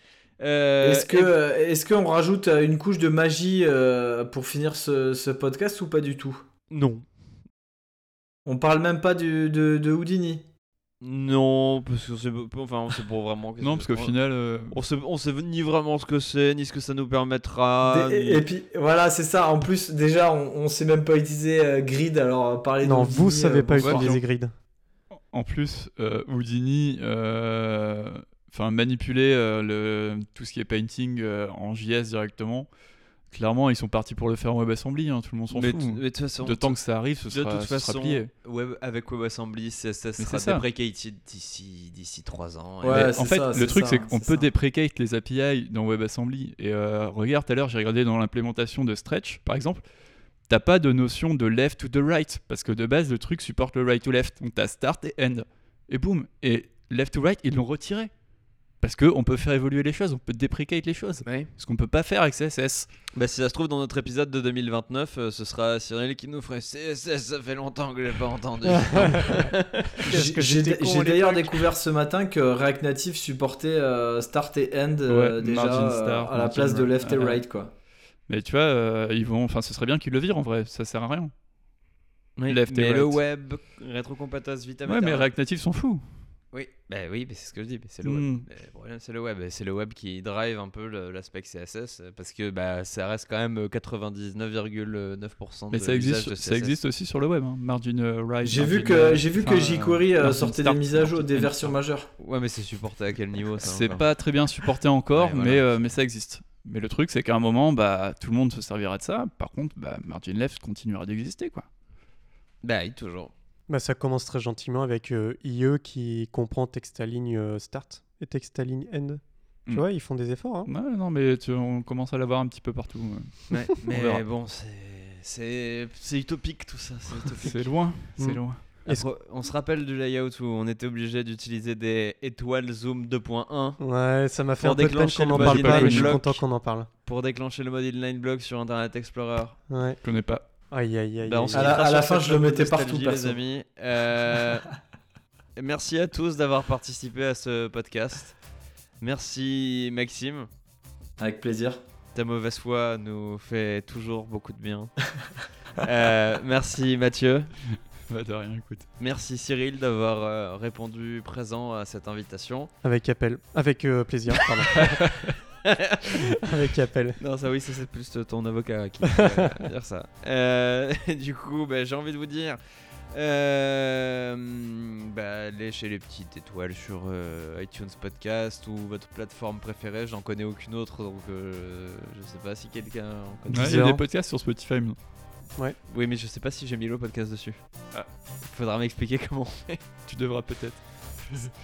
Euh,
Est-ce que,
et-
euh, est-ce qu'on rajoute euh, une couche de magie euh, pour finir ce, ce podcast ou pas du tout?
Non.
On parle même pas du, de, de Houdini.
Non, parce que c'est enfin, c'est pour vraiment. que
non, parce qu'au
on-
final, euh,
On sait, on sait ni vraiment ce que c'est, ni ce que ça nous permettra.
Des-
ni-
et, puis voilà, c'est ça. En plus, déjà, on, on sait même pas utiliser euh, Grid. Alors parler
Non, vous savez
euh,
pas utiliser Grid.
en plus, euh, Houdini, euh, enfin manipuler euh, le, tout ce qui est painting euh, en JS directement. Clairement, ils sont partis pour le faire en WebAssembly. hein, tout le monde s'en fout.
mais de toute façon,
de temps que ça arrive, ce
de
sera,
toute
ce sera
façon,
plié.
web, avec WebAssembly, CSS
Mais
sera
c'est ça.
deprecated d'ici d'ici 3 ans.
Ouais,
en fait,
ça,
le truc,
ça,
c'est qu'on
c'est
peut
ça.
déprecate les API dans WebAssembly. Et euh, regarde, tout à l'heure, j'ai regardé dans l'implémentation de Stretch, par exemple, t'as pas de notion de left to the right, parce que de base, le truc supporte le right to left. Donc t'as start et end. Et boum. Et left to right, ils l'ont retiré. Parce qu'on peut faire évoluer les choses, on peut déprecate les choses.
Ouais.
Ce qu'on peut pas faire avec CSS.
Bah, si ça se trouve, dans notre épisode de 2029, euh, ce sera Cyril qui nous ferait CSS, ça fait longtemps que j'ai pas entendu.
J'ai d'ailleurs découvert ce matin que React Native supportait euh, Start et End euh,
Ouais,
déjà
margin
euh, à la place de. Left et Right quoi.
Mais tu vois, euh, ils vont, enfin, ce serait bien qu'ils le virent en vrai, ça sert à rien.
Oui,
Left et
mais le web, rétrocompatence, vite
Ouais, mais React Native s'en fout.
Oui, bah oui, mais c'est ce que je dis, mais c'est le
Hmm.
web. Mais le problème, c'est le web. C'est le web qui drive un peu l'aspect CSS euh, parce que bah, ça reste quand même euh, 99,9%
Mais
de
ça
l'usage
existe,
de
ça existe aussi sur le web. Hein. Margin euh, right.
J'ai vu que
euh,
j'ai vu que jQuery euh, sortait des mises à jour, des versions majeures.
Ouais, mais c'est supporté à quel niveau ça
C'est pas très bien supporté encore,
Ouais, voilà.
mais, euh, mais ça existe. Mais le truc, c'est qu'à un moment, bah, tout le monde se servira de ça. Par contre, bah, margin left continuera d'exister, quoi.
Bah oui, toujours.
Bah, ça commence très gentiment avec euh, IE qui comprend textaligne euh, start et textaligne end. Tu
Mm.
vois, ils font des efforts. Hein.
Ouais, non, mais tu- on commence à l'avoir un petit peu partout. ouais.
Mais bon, c'est c'est c'est utopique tout ça. C'est
loin, c'est
Mm.
loin.
Après, on se rappelle du layout où on était obligé d'utiliser des étoiles zoom 2.1
Ouais, ça m'a fait un peu de peine qu'on en parle pas, mais je suis content qu'on en parle.
pour déclencher le mode inline block sur Internet Explorer.
Ouais.
Je connais pas.
Aïe aïe aïe.
Bah, on
aïe,
se
À la- à fin, je le mettais partout,
les amis. Euh, merci à tous d'avoir participé à ce podcast. Merci Maxime.
Avec plaisir.
Ta mauvaise foi nous fait toujours beaucoup de bien. Euh, merci Mathieu.
Bah, de rien, écoute.
Merci Cyril d'avoir euh, répondu présent à cette invitation.
Avec appel. Avec euh, plaisir, pardon. Avec appel.
Non, ça oui, ça c'est plus ton avocat qui peut dire ça. Euh, du coup, bah, j'ai envie de vous dire, euh, bah, allez chez les petites étoiles sur euh, iTunes Podcast ou votre plateforme préférée. J'en connais aucune autre, donc euh, je sais pas si quelqu'un en connaît.
Ouais, il y a des podcasts sur Spotify. mais-
Oui, mais je sais pas si j'ai mis le podcast dessus.
Ah.
Faudra m'expliquer comment.
Tu devras peut-être.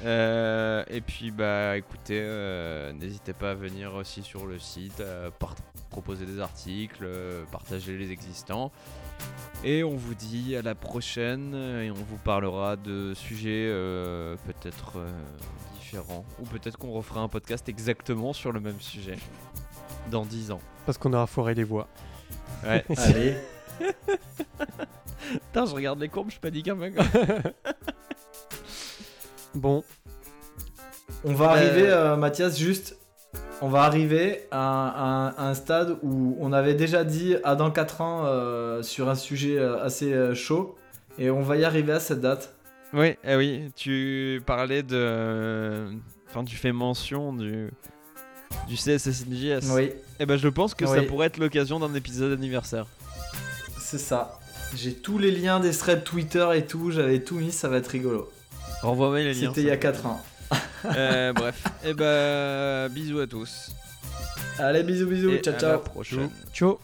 Euh, et puis bah écoutez, euh, n'hésitez pas à venir aussi sur le site, euh, proposer des articles, euh, partager les existants. Et on vous dit à la prochaine et on vous parlera de sujets euh, peut-être euh, différents. Ou peut-être qu'on refera un podcast exactement sur le même sujet dans 10 ans.
Parce qu'on aura foiré les voix.
Ouais.
Allez.
Putain, je regarde les courbes, je panique un peu.
Bon,
On va
Euh,
arriver, euh, Mathias, juste. On va arriver à, un- à un stade où on avait déjà dit à dans 4 ans euh, sur un sujet euh, assez chaud. Et on va y arriver à cette date.
Oui, eh oui, tu parlais de. Enfin, tu fais mention du. Du CSSNJS.
Oui,
Et ben, je pense que ça pourrait être l'occasion d'un épisode anniversaire.
c'est ça. J'ai tous les liens des threads Twitter et tout. J'avais tout mis, ça va être rigolo.
Renvoie-moi les liens.
C'était il y a 4 ans.
Euh, bref, et ben, bisous à tous.
Allez, bisous, bisous.
Et
ciao,
à
ciao.
la prochaine.
ciao.